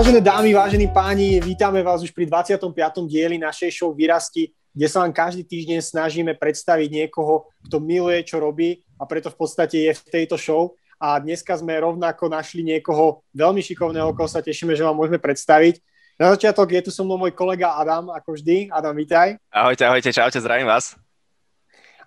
Vážené dámy, vážení páni, vítame vás už pri 25. dieli našej show Vyrasti, kde sa vám každý týždeň snažíme predstaviť niekoho, kto miluje, čo robí a preto v podstate je v tejto show. A dneska sme rovnako našli niekoho veľmi šikovného, koho sa tešíme, že vám môžeme predstaviť. Na začiatok je tu so mnou môj kolega Adam, ako vždy. Adam, vítaj. Ahojte, ahojte, čaute, zdravím vás.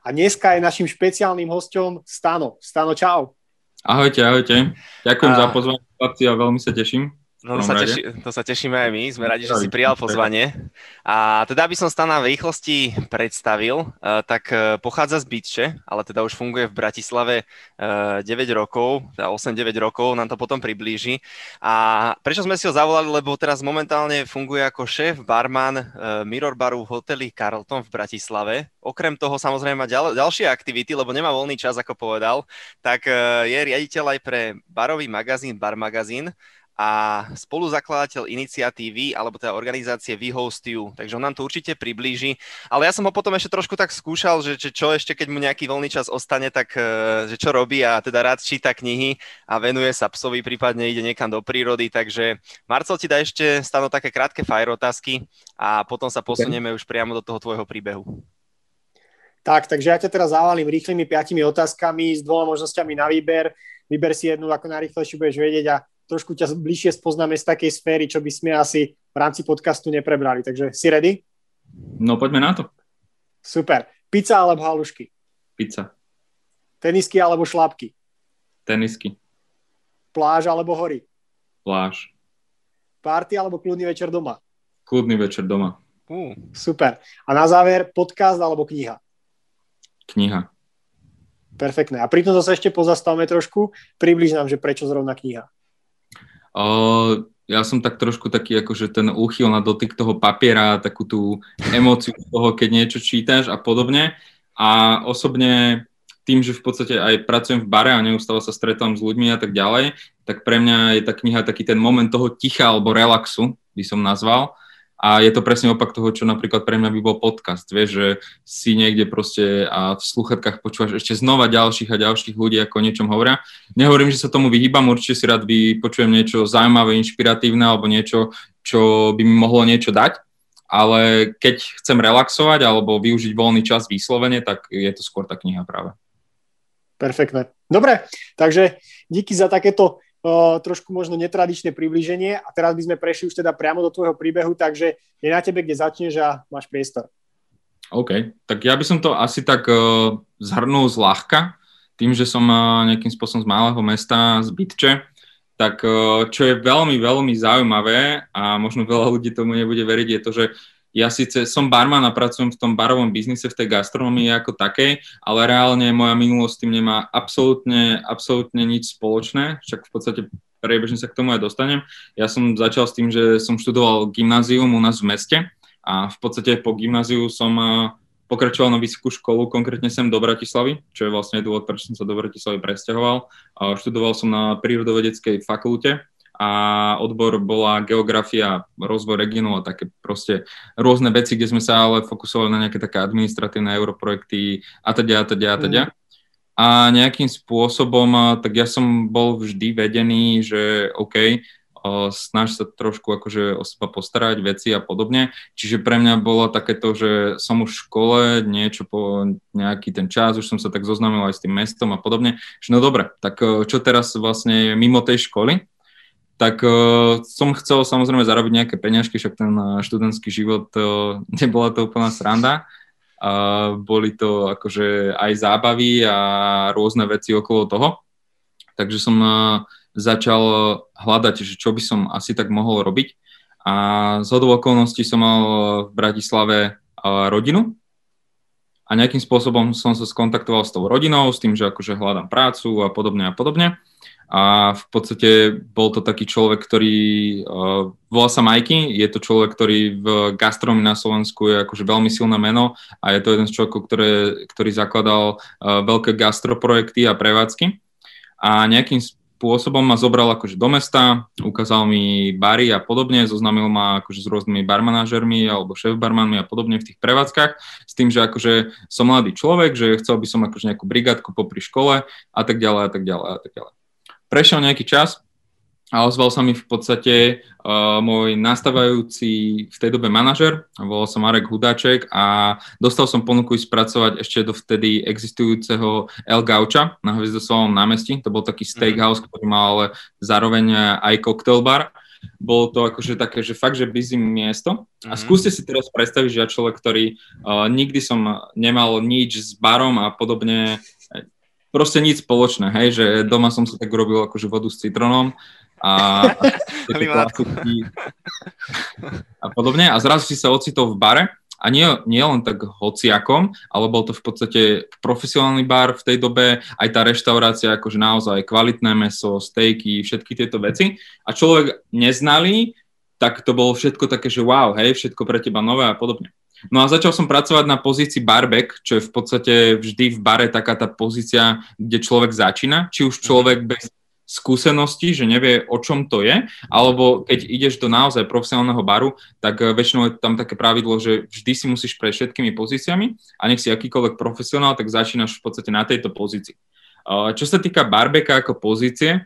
A dneska je našim špeciálnym hostom Stano. Stano, čau. Ahojte, ahojte. Ďakujem a... za pozvanie a veľmi sa teším. No, to, sa teši, to sa tešíme aj my, sme radi, že si prijal pozvanie. A teda, aby som Stana v rýchlosti predstavil, uh, tak uh, pochádza z Bytče, ale teda už funguje v Bratislave uh, 9 rokov, teda 8-9 rokov, nám to potom priblíži. A prečo sme si ho zavolali, lebo teraz momentálne funguje ako šéf barman Mirror Baru v hoteli Carlton v Bratislave. Okrem toho samozrejme má ďal, ďalšie aktivity, lebo nemá voľný čas, ako povedal, tak je riaditeľ aj pre barový magazín Bar Magazín a spoluzakladateľ iniciatívy, alebo teda organizácie Vyhostiu, takže on nám to určite priblíži. Ale ja som ho potom ešte trošku tak skúšal, že, čo ešte, keď mu nejaký voľný čas ostane, tak e, že čo robí a teda rád číta knihy a venuje sa psovi, prípadne ide niekam do prírody, takže Marcel ti dá ešte stano také krátke fire otázky a potom sa posunieme okay. už priamo do toho tvojho príbehu. Tak, takže ja ťa teraz závalím rýchlymi piatimi otázkami s dvoma možnosťami na výber. Vyber si jednu, ako najrýchlejšie budeš vedieť a trošku ťa bližšie spoznáme z takej sféry, čo by sme asi v rámci podcastu neprebrali. Takže si ready? No poďme na to. Super. Pizza alebo halušky? Pizza. Tenisky alebo šlápky? Tenisky. Pláž alebo hory? Pláž. Party alebo kľudný večer doma? Kľudný večer doma. Uh, super. A na záver podcast alebo kniha? Kniha. Perfektné. A pri tom sa ešte pozastavme trošku. Približ nám, že prečo zrovna kniha. Uh, ja som tak trošku taký, akože ten úchyl na dotyk toho papiera, takú tú emóciu toho, keď niečo čítaš a podobne. A osobne tým, že v podstate aj pracujem v bare a neustále sa stretám s ľuďmi a tak ďalej, tak pre mňa je tá kniha taký ten moment toho ticha alebo relaxu, by som nazval. A je to presne opak toho, čo napríklad pre mňa by bol podcast. Vieš, že si niekde proste a v sluchatkách počúvaš ešte znova ďalších a ďalších ľudí, ako o niečom hovoria. Nehovorím, že sa tomu vyhýbam, určite si rád vypočujem niečo zaujímavé, inšpiratívne alebo niečo, čo by mi mohlo niečo dať. Ale keď chcem relaxovať alebo využiť voľný čas vyslovene, tak je to skôr tá kniha práve. Perfektné. Dobre, takže díky za takéto trošku možno netradičné priblíženie a teraz by sme prešli už teda priamo do tvojho príbehu, takže je na tebe, kde začneš a máš priestor. OK, tak ja by som to asi tak uh, zhrnul zľahka, tým, že som uh, nejakým spôsobom z malého mesta, z Bytče, tak uh, čo je veľmi, veľmi zaujímavé a možno veľa ľudí tomu nebude veriť, je to, že ja síce som barman a pracujem v tom barovom biznise, v tej gastronomii ako takej, ale reálne moja minulosť s tým nemá absolútne, absolútne nič spoločné, však v podstate priebežne sa k tomu aj dostanem. Ja som začal s tým, že som študoval gymnázium u nás v meste a v podstate po gymnáziu som pokračoval na vysokú školu, konkrétne sem do Bratislavy, čo je vlastne dôvod, prečo som sa do Bratislavy presťahoval. Študoval som na prírodovedeckej fakulte a odbor bola geografia, rozvoj regionu a také proste rôzne veci, kde sme sa ale fokusovali na nejaké také administratívne europrojekty a teda a teda a teda. Mm. A nejakým spôsobom, tak ja som bol vždy vedený, že OK, snaž sa trošku akože o seba postarať, veci a podobne. Čiže pre mňa bolo takéto, že som už v škole, niečo po nejaký ten čas, už som sa tak zoznámil aj s tým mestom a podobne. Že no dobre, tak čo teraz vlastne mimo tej školy? Tak uh, som chcel samozrejme zarobiť nejaké peňažky, však ten uh, študentský život, uh, nebola to úplná sranda. Uh, boli to akože aj zábavy a rôzne veci okolo toho. Takže som uh, začal hľadať, že čo by som asi tak mohol robiť. A z hodou okolností som mal v Bratislave uh, rodinu, a nejakým spôsobom som sa skontaktoval s tou rodinou, s tým, že akože hľadám prácu a podobne a podobne. A v podstate bol to taký človek, ktorý uh, volá sa Majky, je to človek, ktorý v gastronomii na Slovensku je akože veľmi silné meno a je to jeden z človekov, ktoré, ktorý zakladal uh, veľké gastroprojekty a prevádzky. A nejakým spôsobom ma zobral akože do mesta, ukázal mi bary a podobne, zoznámil ma akože s rôznymi barmanážermi alebo šéf-barmanmi a podobne v tých prevádzkach, s tým, že akože som mladý človek, že chcel by som akože nejakú brigádku popri škole a tak ďalej a tak ďalej a tak ďalej. Prešiel nejaký čas a ozval sa mi v podstate uh, môj nastávajúci v tej dobe manažer, volal sa Marek Hudáček a dostal som ponuku spracovať ešte do vtedy existujúceho El Gauča na Hviezdoslavom námestí. To bol taký steakhouse, mm. ktorý mal ale zároveň aj cocktail bar. Bolo to akože také, že fakt, že busy miesto. A mhm. skúste si teraz predstaviť, že ja človek, ktorý uh, nikdy som nemal nič s barom a podobne, proste nič spoločné, hej, že doma som si tak robil akože vodu s citronom a, a podobne. A zrazu si sa ocitol v bare a nie, nie len tak hociakom, ale bol to v podstate profesionálny bar v tej dobe, aj tá reštaurácia, akože naozaj kvalitné meso, stejky, všetky tieto veci. A človek neznalý, tak to bolo všetko také, že wow, hej, všetko pre teba nové a podobne. No a začal som pracovať na pozícii barback, čo je v podstate vždy v bare taká tá pozícia, kde človek začína, či už človek bez skúsenosti, že nevie, o čom to je, alebo keď ideš do naozaj profesionálneho baru, tak eh, väčšinou je tam také pravidlo, že vždy si musíš prejsť všetkými pozíciami a nech si akýkoľvek profesionál, tak začínaš v podstate na tejto pozícii. Eh, čo sa týka barbeka ako pozície,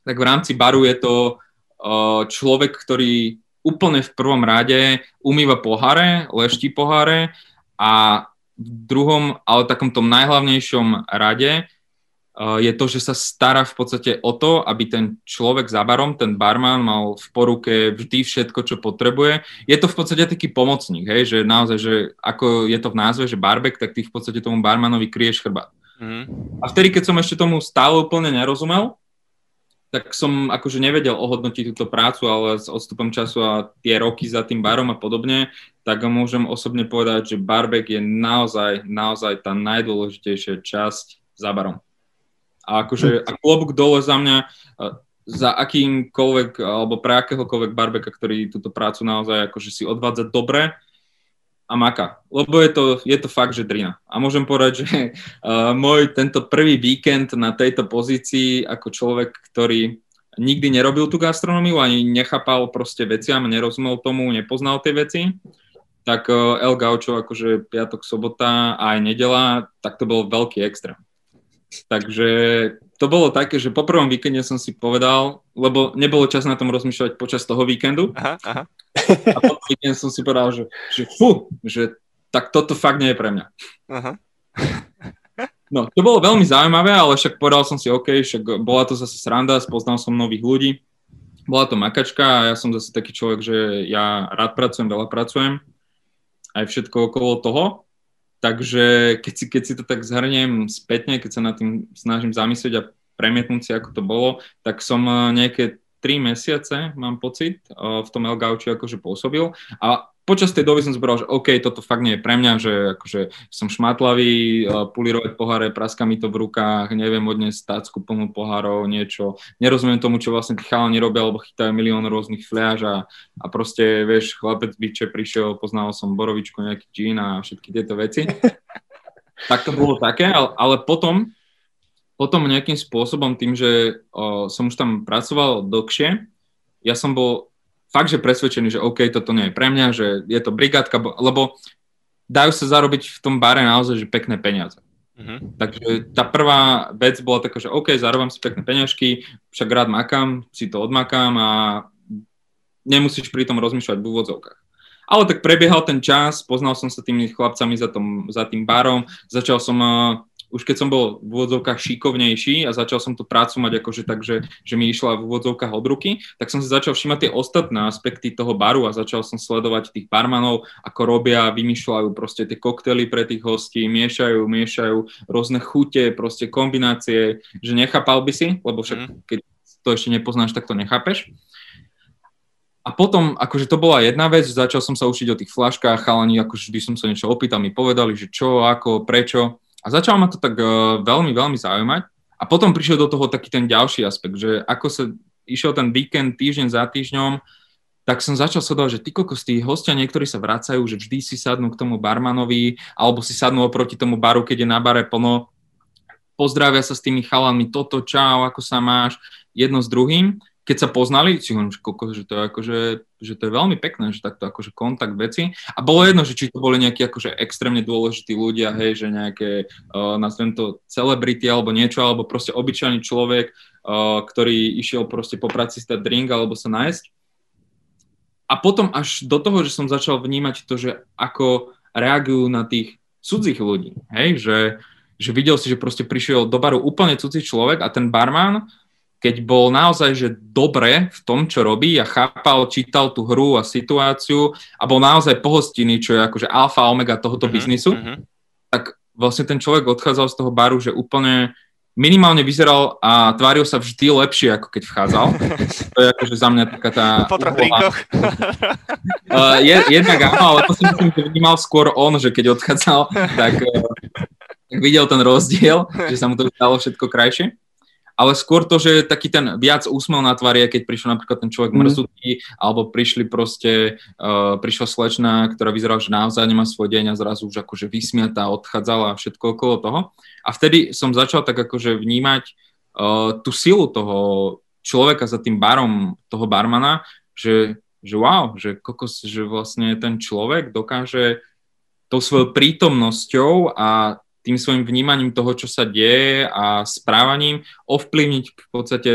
tak v rámci baru je to eh, človek, ktorý úplne v prvom rade umýva poháre, leští poháre a v druhom, ale takom tom najhlavnejšom rade je to, že sa stará v podstate o to, aby ten človek za barom, ten barman mal v poruke vždy všetko, čo potrebuje. Je to v podstate taký pomocník, hej, že naozaj, že ako je to v názve, že barbek, tak ty v podstate tomu barmanovi kryješ chrbát. Mm. A vtedy, keď som ešte tomu stále úplne nerozumel, tak som akože nevedel ohodnotiť túto prácu, ale s odstupom času a tie roky za tým barom a podobne, tak môžem osobne povedať, že barbek je naozaj, naozaj tá najdôležitejšia časť za barom. A akože a klobúk dole za mňa, za akýmkoľvek, alebo pre akéhokoľvek barbeka, ktorý túto prácu naozaj akože si odvádza dobre a maka. Lebo je to, je to fakt, že drina. A môžem povedať, že môj tento prvý víkend na tejto pozícii ako človek, ktorý nikdy nerobil tú gastronómiu, ani nechápal proste veciam, nerozumel tomu, nepoznal tie veci, tak uh, El Gaucho, akože piatok, sobota a aj nedela, tak to bol veľký extrém. Takže to bolo také, že po prvom víkende som si povedal, lebo nebolo čas na tom rozmýšľať počas toho víkendu. Aha, aha. A potom víkend som si povedal, že, že fú, že tak toto fakt nie je pre mňa. Aha. No, to bolo veľmi zaujímavé, ale však povedal som si, OK, však bola to zase sranda, spoznal som nových ľudí, bola to makačka a ja som zase taký človek, že ja rád pracujem, veľa pracujem, aj všetko okolo toho, Takže keď si, keď si to tak zhrniem spätne, keď sa nad tým snažím zamyslieť a premietnúť si, ako to bolo, tak som eh, nejaké tri mesiace, mám pocit, eh, v tom El Gauči akože pôsobil. A počas tej doby som zbral, že OK, toto fakt nie je pre mňa, že akože som šmatlavý, pulírovať poháre, praska mi to v rukách, neviem odniesť tácku plnú pohárov, niečo. Nerozumiem tomu, čo vlastne tí chalani robia, lebo chytajú milión rôznych fľaž a, a proste, vieš, chlapec byče prišiel, poznal som borovičku, nejaký džín a všetky tieto veci. tak to bolo také, ale, ale potom, potom nejakým spôsobom, tým, že o, som už tam pracoval dlhšie, ja som bol fakt, že presvedčený, že OK, toto nie je pre mňa, že je to brigádka, lebo dajú sa zarobiť v tom bare naozaj, že pekné peniaze. Uh-huh. Takže tá prvá vec bola taká, že OK, zarobám si pekné peňažky, však rád makám, si to odmakám a nemusíš pri tom rozmýšľať v úvodzovkách. Ale tak prebiehal ten čas, poznal som sa tými chlapcami za, tom, za tým barom, začal som už keď som bol v úvodzovkách šikovnejší a začal som tú prácu mať akože tak, že, že mi išla v úvodzovkách od ruky, tak som si začal všimať tie ostatné aspekty toho baru a začal som sledovať tých barmanov, ako robia, vymýšľajú proste tie koktely pre tých hostí, miešajú, miešajú rôzne chute, proste kombinácie, že nechápal by si, lebo však mhm. keď to ešte nepoznáš, tak to nechápeš. A potom, akože to bola jedna vec, začal som sa učiť o tých flaškách, chalani, akože vždy som sa niečo opýtal, mi povedali, že čo, ako, prečo. A začalo ma to tak uh, veľmi, veľmi zaujímať. A potom prišiel do toho taký ten ďalší aspekt, že ako sa išiel ten víkend týždeň za týždňom, tak som začal sledovať, že ty kokos, tí hostia niektorí sa vracajú, že vždy si sadnú k tomu barmanovi, alebo si sadnú oproti tomu baru, keď je na bare plno, pozdravia sa s tými chalanmi, toto, čau, ako sa máš, jedno s druhým. Keď sa poznali, si hovorím, že, že, to je akože, že to je veľmi pekné, že takto akože kontakt veci. A bolo jedno, že či to boli nejakí akože extrémne dôležití ľudia, hej, že nejaké, uh, nazvem to, celebrity alebo niečo, alebo proste obyčajný človek, uh, ktorý išiel proste po práci stať drink alebo sa nájsť. A potom až do toho, že som začal vnímať to, že ako reagujú na tých cudzích ľudí, hej, že, že videl si, že proste prišiel do baru úplne cudzí človek a ten barman keď bol naozaj že dobre v tom, čo robí a chápal, čítal tú hru a situáciu a bol naozaj pohostinný, čo je akože alfa omega tohoto mm-hmm, biznisu, mm-hmm. tak vlastne ten človek odchádzal z toho baru, že úplne minimálne vyzeral a tváril sa vždy lepšie, ako keď vchádzal. To je akože za mňa taká tá... Po troch uh, je, jednak áno, ale to si myslím, že vnímal skôr on, že keď odchádzal, tak, uh, tak videl ten rozdiel, že sa mu to stalo všetko krajšie ale skôr to, že taký ten viac úsmev na tvári, keď prišiel napríklad ten človek mm. mrzutý, alebo prišli proste, uh, prišla slečna, ktorá vyzerala, že naozaj nemá svoj deň a zrazu už akože vysmiatá, odchádzala a všetko okolo toho. A vtedy som začal tak akože vnímať uh, tú silu toho človeka za tým barom, toho barmana, že, že wow, že kokos, že vlastne ten človek dokáže tou svojou prítomnosťou a tým svojim vnímaním toho, čo sa deje a správaním ovplyvniť v podstate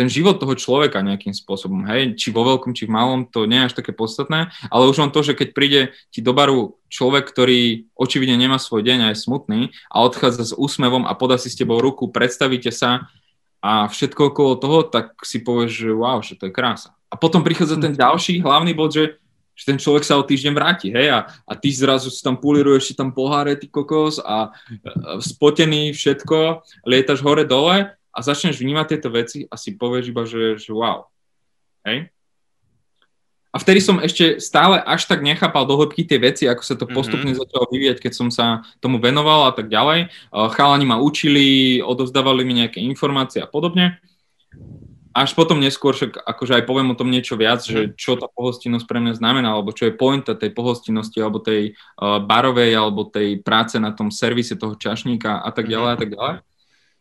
ten život toho človeka nejakým spôsobom, hej, či vo veľkom, či v malom, to nie je až také podstatné, ale už len to, že keď príde ti do baru človek, ktorý očividne nemá svoj deň a je smutný a odchádza s úsmevom a podá si s tebou ruku, predstavíte sa a všetko okolo toho, tak si povieš, že wow, že to je krása. A potom prichádza ten ďalší hlavný bod, že že ten človek sa o týždeň vráti, hej, a, a ty zrazu si tam puliruješ si tam poháre, ty kokos a, a spotený všetko, lietaš hore dole a začneš vnímať tieto veci a si povieš iba, že, že wow, hej. A vtedy som ešte stále až tak nechápal do hĺbky tie veci, ako sa to mhm. postupne mm-hmm. začalo vyvíjať, keď som sa tomu venoval a tak ďalej. Chalani ma učili, odovzdávali mi nejaké informácie a podobne až potom neskôr však akože aj poviem o tom niečo viac, že mhm. čo tá pohostinnosť pre mňa znamená, alebo čo je pointa tej pohostinnosti, alebo tej uh, barovej, alebo tej práce na tom servise toho čašníka a tak ďalej a tak ďalej.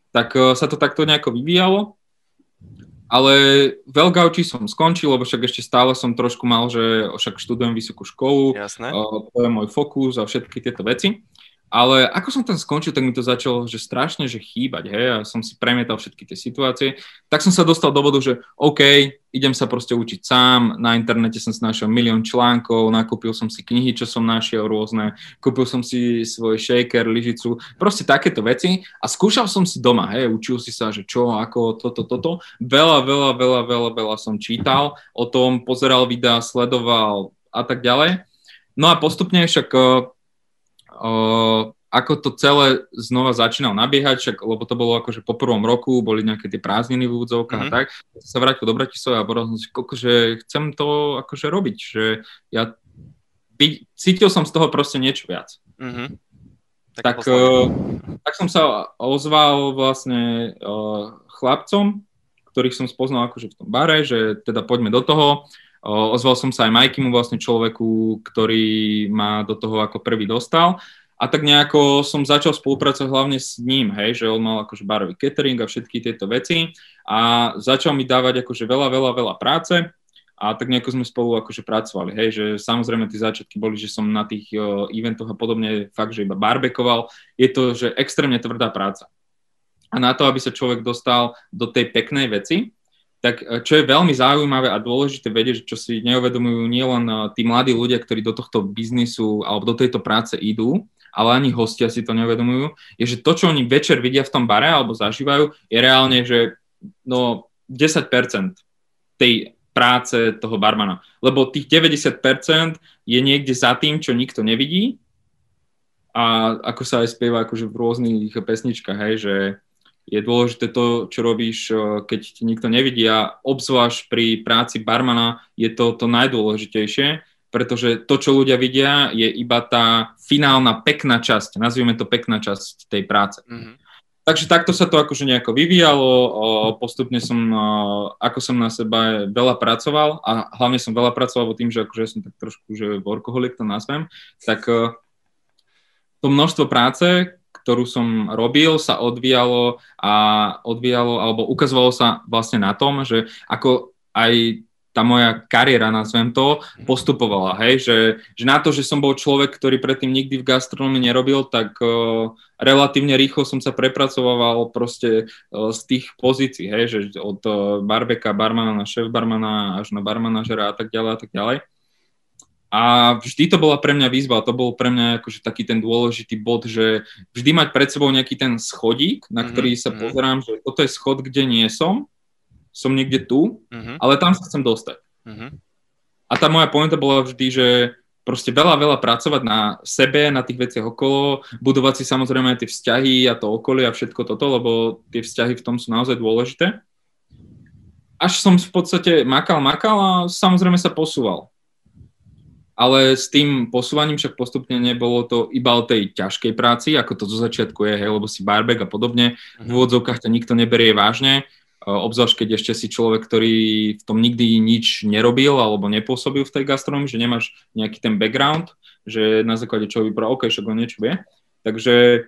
Tak uh, sa to takto nejako vyvíjalo. Ale veľgauči som skončil, lebo však ešte stále som trošku mal, že však študujem vysokú školu, Jasné. Uh, to je môj fokus a všetky tieto veci. Ale ako som tam skončil, tak mi to začalo, že strašne, že chýbať, hej, a som si premietal všetky tie situácie. Tak som sa dostal do bodu, že OK, idem sa proste učiť sám, na internete som si našiel milión článkov, nakúpil som si knihy, čo som našiel rôzne, kúpil som si svoj shaker, lyžicu, proste takéto veci a skúšal som si doma, hej, učil si sa, že čo, ako, toto, toto. Veľa, veľa, veľa, veľa, veľa som čítal o tom, pozeral videá, sledoval a tak ďalej. No a postupne však ako to celé znova začínal nabiehať, však, lebo to bolo akože po prvom roku, boli nejaké tie prázdniny v úvodzovkách mm-hmm. a tak, sa vrátil do Bratislavy a povedal som si, že chcem to akože robiť, že ja cítil som z toho proste niečo viac. Mm-hmm. Tak, tak, uh, tak som sa ozval vlastne uh, chlapcom, ktorých som spoznal akože v tom bare, že teda poďme do toho. Ozval som sa aj Majkimu, vlastne človeku, ktorý ma do toho ako prvý dostal. A tak nejako som začal spolupracovať hlavne s ním, hej, že on mal akože barový catering a všetky tieto veci a začal mi dávať akože veľa, veľa, veľa práce a tak nejako sme spolu akože pracovali, hej, že samozrejme tie začiatky boli, že som na tých uh, eventoch a podobne fakt, že iba barbekoval. Je to, že extrémne tvrdá práca. A na to, aby sa človek dostal do tej peknej veci, tak e, čo je veľmi zaujímavé a dôležité vedieť, čo si neuvedomujú nielen e, tí mladí ľudia, ktorí do tohto biznisu alebo do tejto práce idú, ale ani hostia si to neuvedomujú, je, že to, čo oni večer vidia v tom bare alebo zažívajú, je reálne, že no 10% tej práce toho barmana. Lebo tých 90% je niekde za tým, čo nikto nevidí a ako sa aj spieva akože v rôznych pesničkách, hej, že je dôležité to, čo robíš, eh, keď ti nikto nevidí a obzvlášť pri práci barmana je to to najdôležitejšie, pretože to, čo ľudia vidia, je iba tá finálna pekná časť, nazvime to pekná časť tej práce. Mm-hmm. Takže takto sa to akože nejako vyvíjalo, postupne som, ako som na seba veľa pracoval a hlavne som veľa pracoval o tým, že akože som tak trošku, že workoholik to nazvem, tak eh, to množstvo práce, ktorú som robil, sa odvíjalo a odvíjalo, alebo ukazovalo sa vlastne na tom, že ako aj tá moja kariéra, nazvem to, postupovala, hej, že, že na to, že som bol človek, ktorý predtým nikdy v gastronomii nerobil, tak uh, relatívne rýchlo som sa prepracoval proste uh, z tých pozícií, hej, že od uh, barbeka, barmana na šéf barmana až na barmanažera a tak ďalej a tak ďalej. A vždy to bola pre mňa výzva, to bol pre mňa akože taký ten dôležitý bod, že vždy mať pred sebou nejaký ten schodík, na mhm, ktorý sa mm-hmm. pozerám, že toto je schod, kde nie som, som niekde tu, mm-hmm. ale tam sa chcem dostať. Mm-hmm. A tá moja pointa bola vždy, že proste veľa, veľa pracovať na sebe, na tých veciach okolo, budovať si samozrejme aj tie vzťahy a to okolie a všetko toto, lebo tie vzťahy v tom sú naozaj dôležité. Až som v podstate makal, makal a samozrejme sa posúval ale s tým posúvaním však postupne nebolo to iba o tej ťažkej práci, ako to zo začiatku je, hej, lebo si barbek a podobne. V mhm. úvodzovkách ťa nikto neberie vážne, e, obzvlášť keď ešte si človek, ktorý v tom nikdy nič nerobil alebo nepôsobil v tej gastronomii, že nemáš nejaký ten background, že na základe čoho vypadá, OK, však on niečo vie. Takže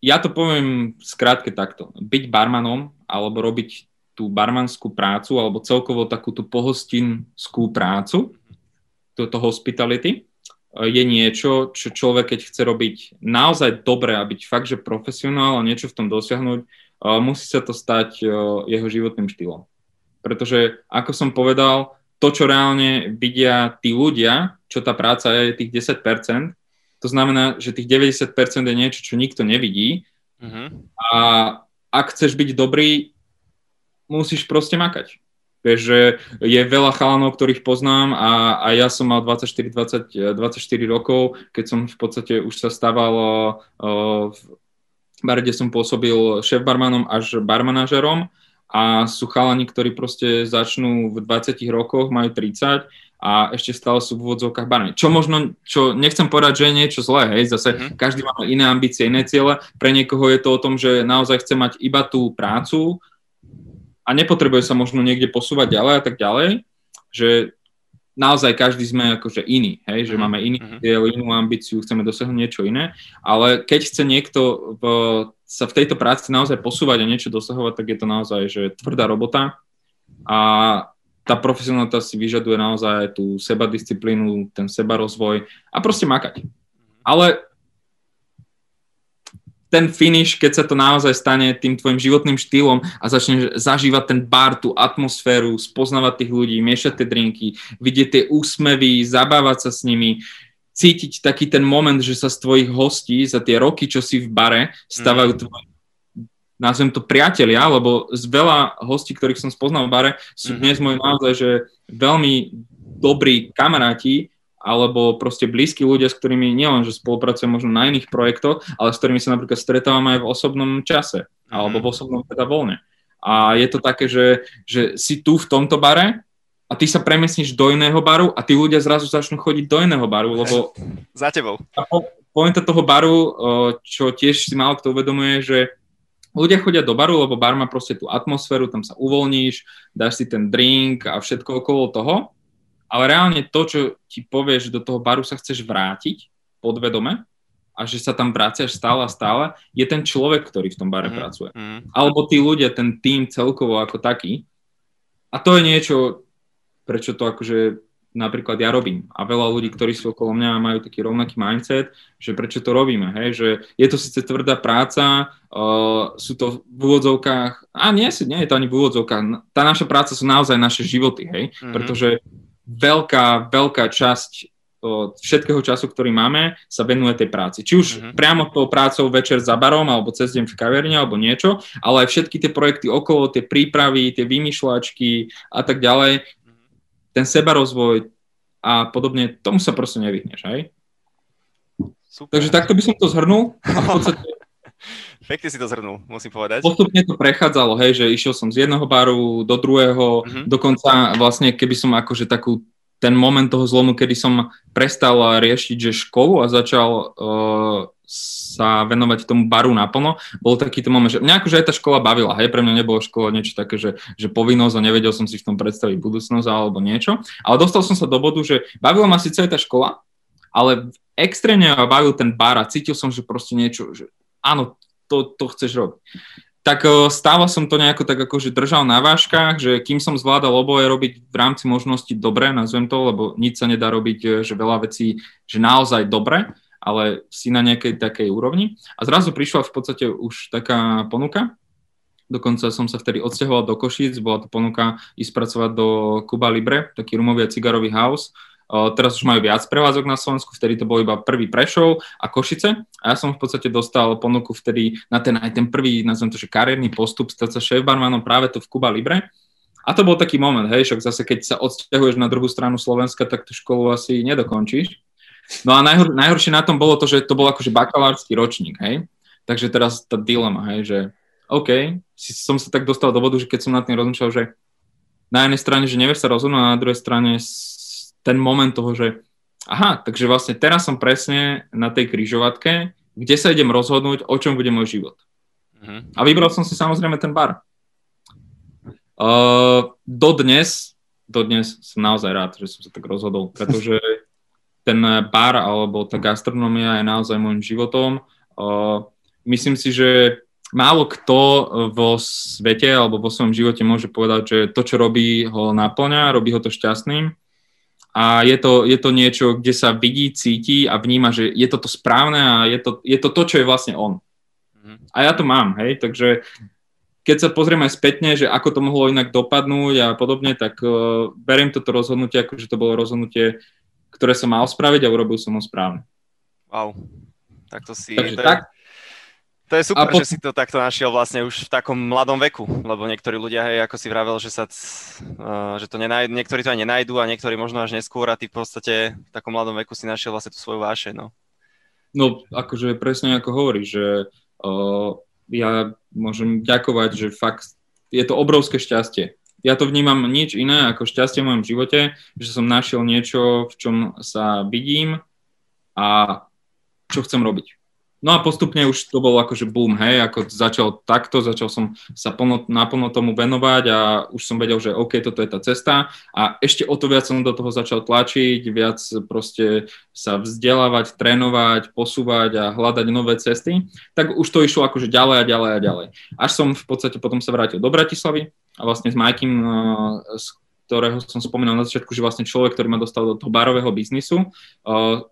ja to poviem skrátke takto. Byť barmanom alebo robiť tú barmanskú prácu alebo celkovo takú tú pohostinskú prácu, túto hospitality, e, je niečo, čo človek, keď chce robiť naozaj dobre a byť fakt, že profesionál a niečo v tom dosiahnuť, e, musí sa to stať e, jeho životným štýlom. Pretože, ako som povedal, to, čo reálne vidia tí ľudia, čo tá práca je, tých 10%, to znamená, že tých 90% je niečo, čo nikto nevidí. Uh-huh. A ak chceš byť dobrý, musíš proste makať. Vieš, že je veľa chalanov, ktorých poznám a, a ja som mal 24, 20, 24 rokov, keď som v podstate už sa stával uh, v bare, kde som pôsobil šéf barmanom až barmanažerom a sú chalani, ktorí proste začnú v 20 rokoch, majú 30 a ešte stále sú v úvodzovkách barmani. Čo možno, čo nechcem povedať, že je niečo zlé, hej, zase mm-hmm. každý má iné ambície, iné ciele, pre niekoho je to o tom, že naozaj chce mať iba tú prácu, a nepotrebuje sa možno niekde posúvať ďalej a tak ďalej, že naozaj každý sme akože iný, hej, že mm-hmm. máme iný mhm. cieľ, inú ambíciu, chceme dosiahnuť niečo iné, ale keď chce niekto v, sa v tejto práci naozaj posúvať a niečo dosahovať, tak je to naozaj že tvrdá robota a tá profesionalita si vyžaduje naozaj tú sebadisciplínu, ten sebarozvoj a proste makať. Mhm. Ale ten finish, keď sa to naozaj stane tým tvojim životným štýlom a začneš zažívať ten bar, tú atmosféru, spoznávať tých ľudí, miešať tie drinky, vidieť tie úsmevy, zabávať sa s nimi, cítiť taký ten moment, že sa z tvojich hostí za tie roky, čo si v bare, stávajú mm. tvoji nazvem to priatelia, lebo z veľa hostí, ktorých som spoznal v bare, sú mm-hmm. dnes moji naozaj, že veľmi dobrí kamaráti, alebo proste blízki ľudia, s ktorými nielen, že spolupracujem možno na iných projektoch, ale s ktorými sa napríklad stretávam aj v osobnom čase, alebo v mhm. osobnom teda voľne. A je to také, že, že si tu v tomto bare a ty sa premiesníš do iného baru a tí ľudia zrazu začnú chodiť do iného baru, lebo... Za tebou. A po, pointa toho baru, čo tiež si málo kto uvedomuje, že ľudia chodia do baru, lebo bar má proste tú atmosféru, tam sa uvoľníš, dáš si ten drink a všetko okolo toho ale reálne to, čo ti povie, že do toho baru sa chceš vrátiť podvedome a že sa tam vraciaš stále a stále, je ten človek, ktorý v tom bare mm, pracuje. Mm. Alebo tí ľudia, ten tým celkovo ako taký. A to je niečo, prečo to akože napríklad ja robím. A veľa ľudí, ktorí sú okolo mňa majú taký rovnaký mindset, že prečo to robíme, hej? že je to síce tvrdá práca, uh, sú to v úvodzovkách, a nie, nie je to ani v úvodzovkách, tá naša práca sú naozaj naše životy, hej? Mm-hmm. pretože veľká, veľká časť všetkého času, ktorý máme, sa venuje tej práci. Či už uh-huh. priamo tou prácou večer za barom, alebo cez deň v kaviarni, alebo niečo, ale aj všetky tie projekty okolo, tie prípravy, tie vymýšľačky a tak ďalej, ten sebarozvoj a podobne, tomu sa proste nevyhneš, hej? Super. Takže takto by som to zhrnul a v podstate Pekne si to zhrnul, musím povedať. Postupne to prechádzalo, hej, že išiel som z jedného baru do druhého, mm-hmm. dokonca vlastne keby som akože takú ten moment toho zlomu, kedy som prestal riešiť, že školu a začal uh, sa venovať tomu baru naplno, bol taký ten moment, že mňa akože aj tá škola bavila, hej, pre mňa nebolo škola niečo také, že, že povinnosť a nevedel som si v tom predstaviť budúcnosť alebo niečo, ale dostal som sa do bodu, že bavila ma síce aj tá škola, ale extrémne ma bavil ten bar a cítil som, že proste niečo, že áno, to, to chceš robiť. Tak stále som to nejako tak akože držal na váškach, že kým som zvládal oboje robiť v rámci možnosti dobre, nazvem to, lebo nič sa nedá robiť, že veľa vecí, že naozaj dobre, ale si na nejakej takej úrovni. A zrazu prišla v podstate už taká ponuka, Dokonca som sa vtedy odsťahoval do Košíc, bola to ponuka ísť pracovať do Kuba Libre, taký rumový a cigarový house. Teraz už majú viac prevádzok na Slovensku, vtedy to bol iba prvý Prešov a Košice a ja som v podstate dostal ponuku vtedy na ten aj ten prvý, nazvem to, že kariérny postup, stať sa šéf-barmanom práve tu v Kuba Libre. A to bol taký moment, hej, však zase keď sa odsťahuješ na druhú stranu Slovenska, tak tú školu asi nedokončíš. No a najhor, najhoršie na tom bolo to, že to bol akože bakalársky ročník, hej. Takže teraz tá dilema, hej, že OK, si, som sa tak dostal do bodu, že keď som nad tým rozmýšľal, že na jednej strane, že nevieš sa rozhodnúť, a na druhej strane ten moment toho, že aha, takže vlastne teraz som presne na tej kryžovatke, kde sa idem rozhodnúť, o čom bude môj život. Uh-huh. A vybral som si samozrejme ten bar. Uh, dodnes, dodnes som naozaj rád, že som sa tak rozhodol, pretože ten bar alebo tá gastronomia je naozaj môjim životom. Uh, myslím si, že málo kto vo svete alebo vo svojom živote môže povedať, že to, čo robí, ho naplňa, robí ho to šťastným. A je to, je to niečo, kde sa vidí, cíti a vníma, že je to to správne a je to, je to to, čo je vlastne on. Mhm. A ja to mám, hej, takže keď sa pozrieme aj spätne, že ako to mohlo inak dopadnúť a podobne, tak uh, beriem toto rozhodnutie, ako že to bolo rozhodnutie, ktoré som mal spraviť a urobil som ho správne. Wow. Tak to si... Takže to je... tak, to je super, po... že si to takto našiel vlastne už v takom mladom veku, lebo niektorí ľudia, hej, ako si vravel, že, sa, uh, že to nenajdu, niektorí to aj nenajdu a niektorí možno až neskôr a ty v podstate v takom mladom veku si našiel vlastne tú svoju váše, no. No, akože presne ako hovoríš, že uh, ja môžem ďakovať, že fakt je to obrovské šťastie. Ja to vnímam nič iné ako šťastie v mojom živote, že som našiel niečo, v čom sa vidím a čo chcem robiť. No a postupne už to bol akože boom, hej, ako začal takto, začal som sa plno, naplno tomu venovať a už som vedel, že OK, toto je tá cesta. A ešte o to viac som do toho začal tlačiť, viac proste sa vzdelávať, trénovať, posúvať a hľadať nové cesty, tak už to išlo akože ďalej a ďalej a ďalej. Až som v podstate potom sa vrátil do Bratislavy a vlastne s Majkým, eh, z ktorého som spomínal na začiatku, že vlastne človek, ktorý ma dostal do toho barového biznisu, eh,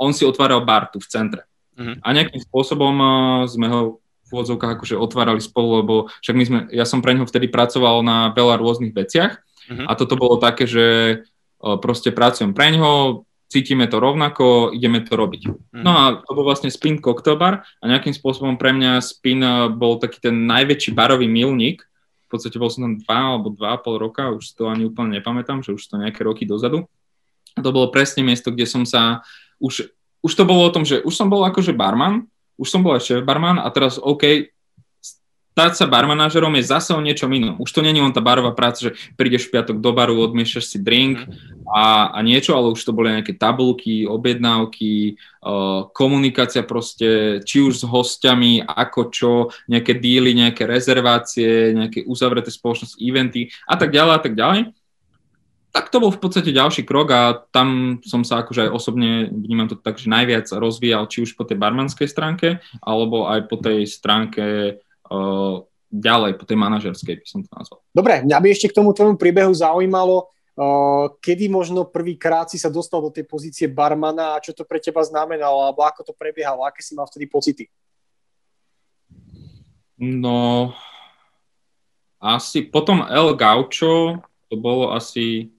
on si otváral bar tu v centre Uh-huh. A nejakým spôsobom uh, sme ho v úvodzovkách akože otvárali spolu, lebo však my sme, ja som pre neho vtedy pracoval na veľa rôznych veciach uh-huh. a toto bolo také, že uh, proste pracujem pre neho, cítime to rovnako, ideme to robiť. Uh-huh. No a to bol vlastne Spin Cocktail a nejakým spôsobom pre mňa Spin uh, bol taký ten najväčší barový milník, v podstate bol som tam dva alebo dva a pol roka, už to ani úplne nepamätám, že už to nejaké roky dozadu. A to bolo presne miesto, kde som sa už už to bolo o tom, že už som bol akože barman, už som bol aj šéf barman a teraz OK, stať sa barmanážerom je zase o niečom inom. Už to není len tá barová práca, že prídeš v piatok do baru, odmiešaš si drink a, a niečo, ale už to boli nejaké tabulky, objednávky, uh, komunikácia proste, či už s hostiami, ako čo, nejaké díly, nejaké rezervácie, nejaké uzavreté spoločnosti, eventy a tak ďalej a tak ďalej tak to bol v podstate ďalší krok a tam som sa akože aj osobne, vnímam to tak, že najviac rozvíjal či už po tej barmanskej stránke, alebo aj po tej stránke uh, ďalej, po tej manažerskej by som to nazval. Dobre, mňa by ešte k tomu tvojmu príbehu zaujímalo, uh, kedy možno prvýkrát si sa dostal do tej pozície barmana a čo to pre teba znamenalo, alebo ako to prebiehalo, aké si mal vtedy pocity? No, asi potom El Gaucho, to bolo asi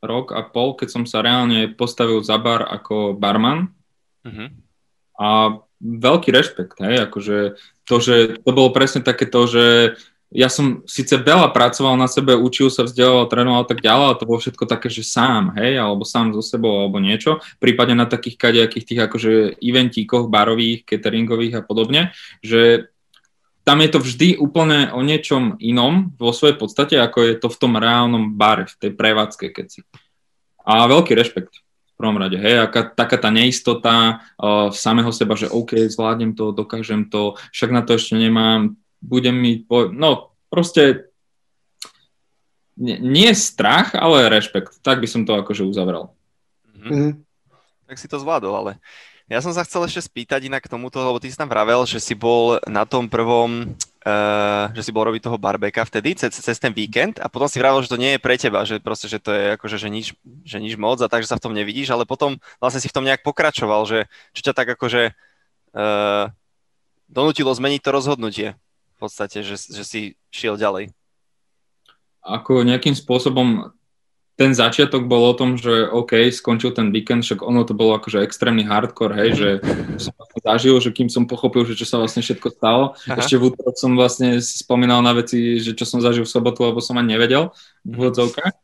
rok a pol, keď som sa reálne postavil za bar ako barman. Uh-huh. A veľký rešpekt, hej, akože to, že to bolo presne také to, že ja som síce veľa pracoval na sebe, učil sa, vzdelal, trénoval tak ďalej, ale to bolo všetko také, že sám, hej, alebo sám so sebou, alebo niečo. Prípadne na takých kadejakých tých akože eventíkoch, barových, cateringových a podobne, že tam je to vždy úplne o niečom inom vo svojej podstate, ako je to v tom reálnom bare, v tej prevádzke, keď si. A veľký rešpekt v prvom rade, hej, aká, taká tá neistota uh, v samého seba, že OK, zvládnem to, dokážem to, však na to ešte nemám, budem mi, po... no proste nie, nie strach, ale rešpekt, tak by som to akože uzavrel. Mm-hmm. tak si to zvládol, ale ja som sa chcel ešte spýtať inak k tomuto, lebo ty si tam vravel, že si bol na tom prvom, uh, že si bol robiť toho barbeka vtedy, cez, cez ten víkend a potom si vravel, že to nie je pre teba, že proste, že to je akože, že nič, že nič moc a takže sa v tom nevidíš, ale potom vlastne si v tom nejak pokračoval, že čo ťa tak akože uh, donútilo zmeniť to rozhodnutie v podstate, že, že si šiel ďalej. Ako nejakým spôsobom ten začiatok bol o tom, že OK, skončil ten víkend, však ono to bolo akože extrémny hardcore, hej, že som vlastne zažil, že kým som pochopil, že čo sa vlastne všetko stalo. Aha. Ešte v útorok som vlastne si spomínal na veci, že čo som zažil v sobotu, lebo som ani nevedel v úvodzovkách.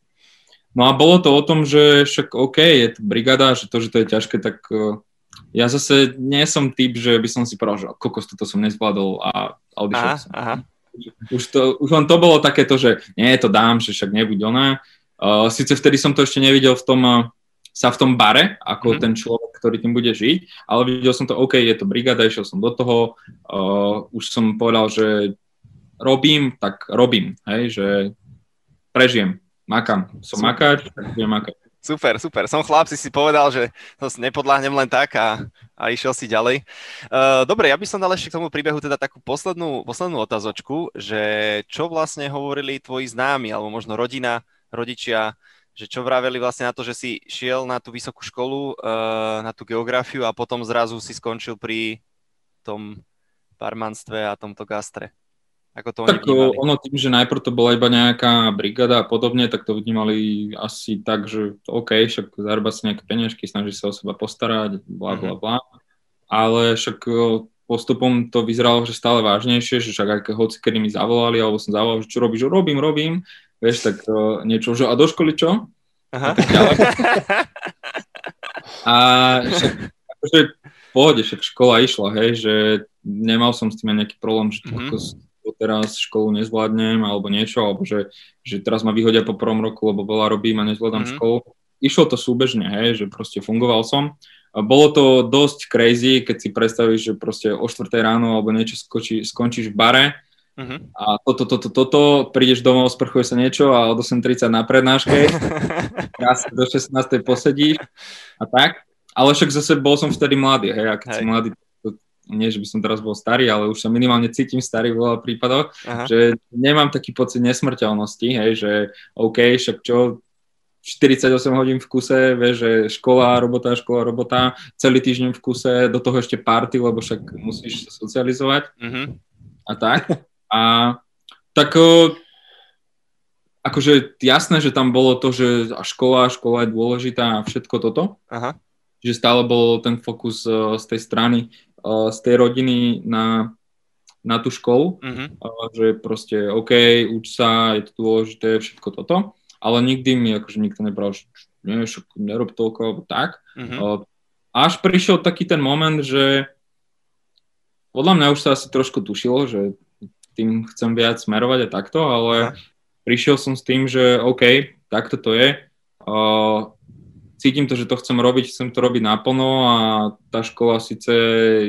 No a bolo to o tom, že však OK, je to brigada, že to, že to je ťažké, tak uh, ja zase nie som typ, že by som si povedal, že kokos, toto som nezvládol a, a odišiel aha, som. Aha. Už, to, už len to bolo takéto, že nie, to dám, že však nebuď ona. Uh, Sice vtedy som to ešte nevidel v tom, uh, sa v tom bare, ako mm. ten človek, ktorý tým bude žiť, ale videl som to, OK, je to brigáda, išiel som do toho, uh, už som povedal, že robím, tak robím, hej, že prežijem, makám, som makáč, tak budem makať. Super, super. Som chlap, si si povedal, že to nepodláhnem len tak a, a išiel si ďalej. Uh, dobre, ja by som dal ešte k tomu príbehu teda takú poslednú, poslednú otázočku, že čo vlastne hovorili tvoji známi, alebo možno rodina, rodičia, že čo vraveli vlastne na to, že si šiel na tú vysokú školu, uh, na tú geografiu a potom zrazu si skončil pri tom barmanstve a tomto gastre. Ako to tak oni ono tým, že najprv to bola iba nejaká brigada a podobne, tak to vnímali asi tak, že OK, však zarába si nejaké peniažky, snaží sa o seba postarať, bla bla mhm. bla. Ale však postupom to vyzeralo, že stále vážnejšie, že však aj hoci kedy mi zavolali, alebo som zavolal, že čo robíš, že robím, robím, vieš, tak uh, niečo, že a do školy čo? Aha. A tak ďalej. a však, akože v pohode, však škola išla, hej, že nemal som s tým nejaký problém, že mm-hmm. ako teraz školu nezvládnem, alebo niečo, alebo že, že teraz ma vyhodia po prvom roku, lebo veľa robím a nezvládam mm-hmm. školu. Išlo to súbežne, hej, že proste fungoval som. A bolo to dosť crazy, keď si predstavíš, že proste o 4 ráno alebo niečo skočí, skončíš v bare, Uh-huh. A toto, toto, toto, prídeš domov, sprchuje sa niečo a od 8.30 na prednáške, raz do 16. posedíš a tak. Ale však zase bol som vtedy mladý, hej, a keď hej. si mladý, to, nie, že by som teraz bol starý, ale už sa minimálne cítim starý v veľa prípadoch, Aha. že nemám taký pocit nesmrteľnosti, hej, že OK, však čo, 48 hodín v kuse, vieš, že škola, robota, škola, robota, celý týždeň v kuse, do toho ešte party, lebo však musíš sa socializovať uh-huh. a tak. A tak akože jasné, že tam bolo to, že a škola, škola je dôležitá a všetko toto. Aha. Že stále bol ten fokus z tej strany, z tej rodiny na, na tú školu, uh-huh. že proste OK, uč sa, je to dôležité, všetko toto. Ale nikdy mi akože nikto nebral, že nie, nerob toľko, alebo tak. Uh-huh. Až prišiel taký ten moment, že podľa mňa už sa asi trošku tušilo, že tým chcem viac smerovať a takto, ale prišiel som s tým, že OK, takto to je. Uh, cítim to, že to chcem robiť, chcem to robiť naplno a tá škola síce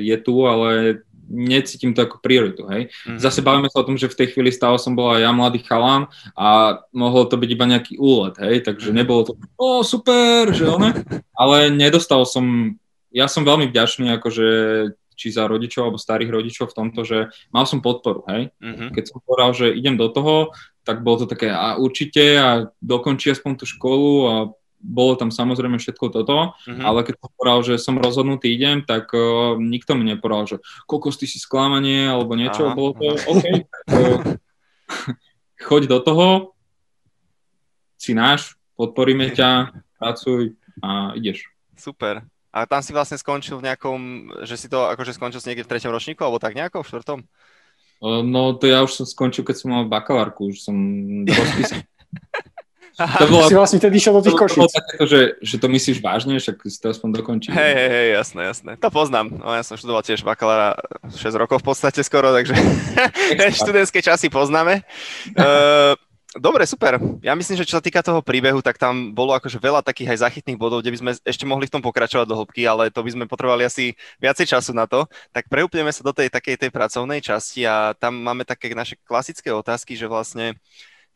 je tu, ale necítim to ako prioritu, hej. Mm-hmm. Zase bavíme sa o tom, že v tej chvíli stále som bola ja mladý chalán a mohol to byť iba nejaký úlet, hej, takže mm-hmm. nebolo to, o super, že ono, ale nedostal som, ja som veľmi vďačný, akože či za rodičov alebo starých rodičov v tomto, že mal som podporu, hej. Mm-hmm. Keď som povedal, že idem do toho, tak bolo to také a určite a dokončí aspoň tú školu a bolo tam samozrejme všetko toto, mm-hmm. ale keď som povedal, že som rozhodnutý idem, tak uh, nikto mi nepovedal, že koľko ty si sklamanie alebo niečo, Aha. bolo to OK, tak, uh, choď do toho, si náš, podporíme ťa, pracuj a ideš. Super. A tam si vlastne skončil v nejakom, že si to akože skončil si niekde v treťom ročníku, alebo tak nejako, v štvrtom? No to ja už som skončil, keď som mal bakalárku, už som rozpísal. to bolo, si vlastne vtedy išiel do tých košíc. To bolo takéto, že, že to myslíš vážne, však si to aspoň dokončil. Hej, hej, hej, jasné, jasné. To poznám. No, ja som študoval tiež bakalára 6 rokov v podstate skoro, takže študentské časy poznáme. Uh, Dobre, super. Ja myslím, že čo sa týka toho príbehu, tak tam bolo akože veľa takých aj zachytných bodov, kde by sme ešte mohli v tom pokračovať do hĺbky, ale to by sme potrebovali asi viacej času na to. Tak preúplneme sa do tej takej tej pracovnej časti a tam máme také naše klasické otázky, že vlastne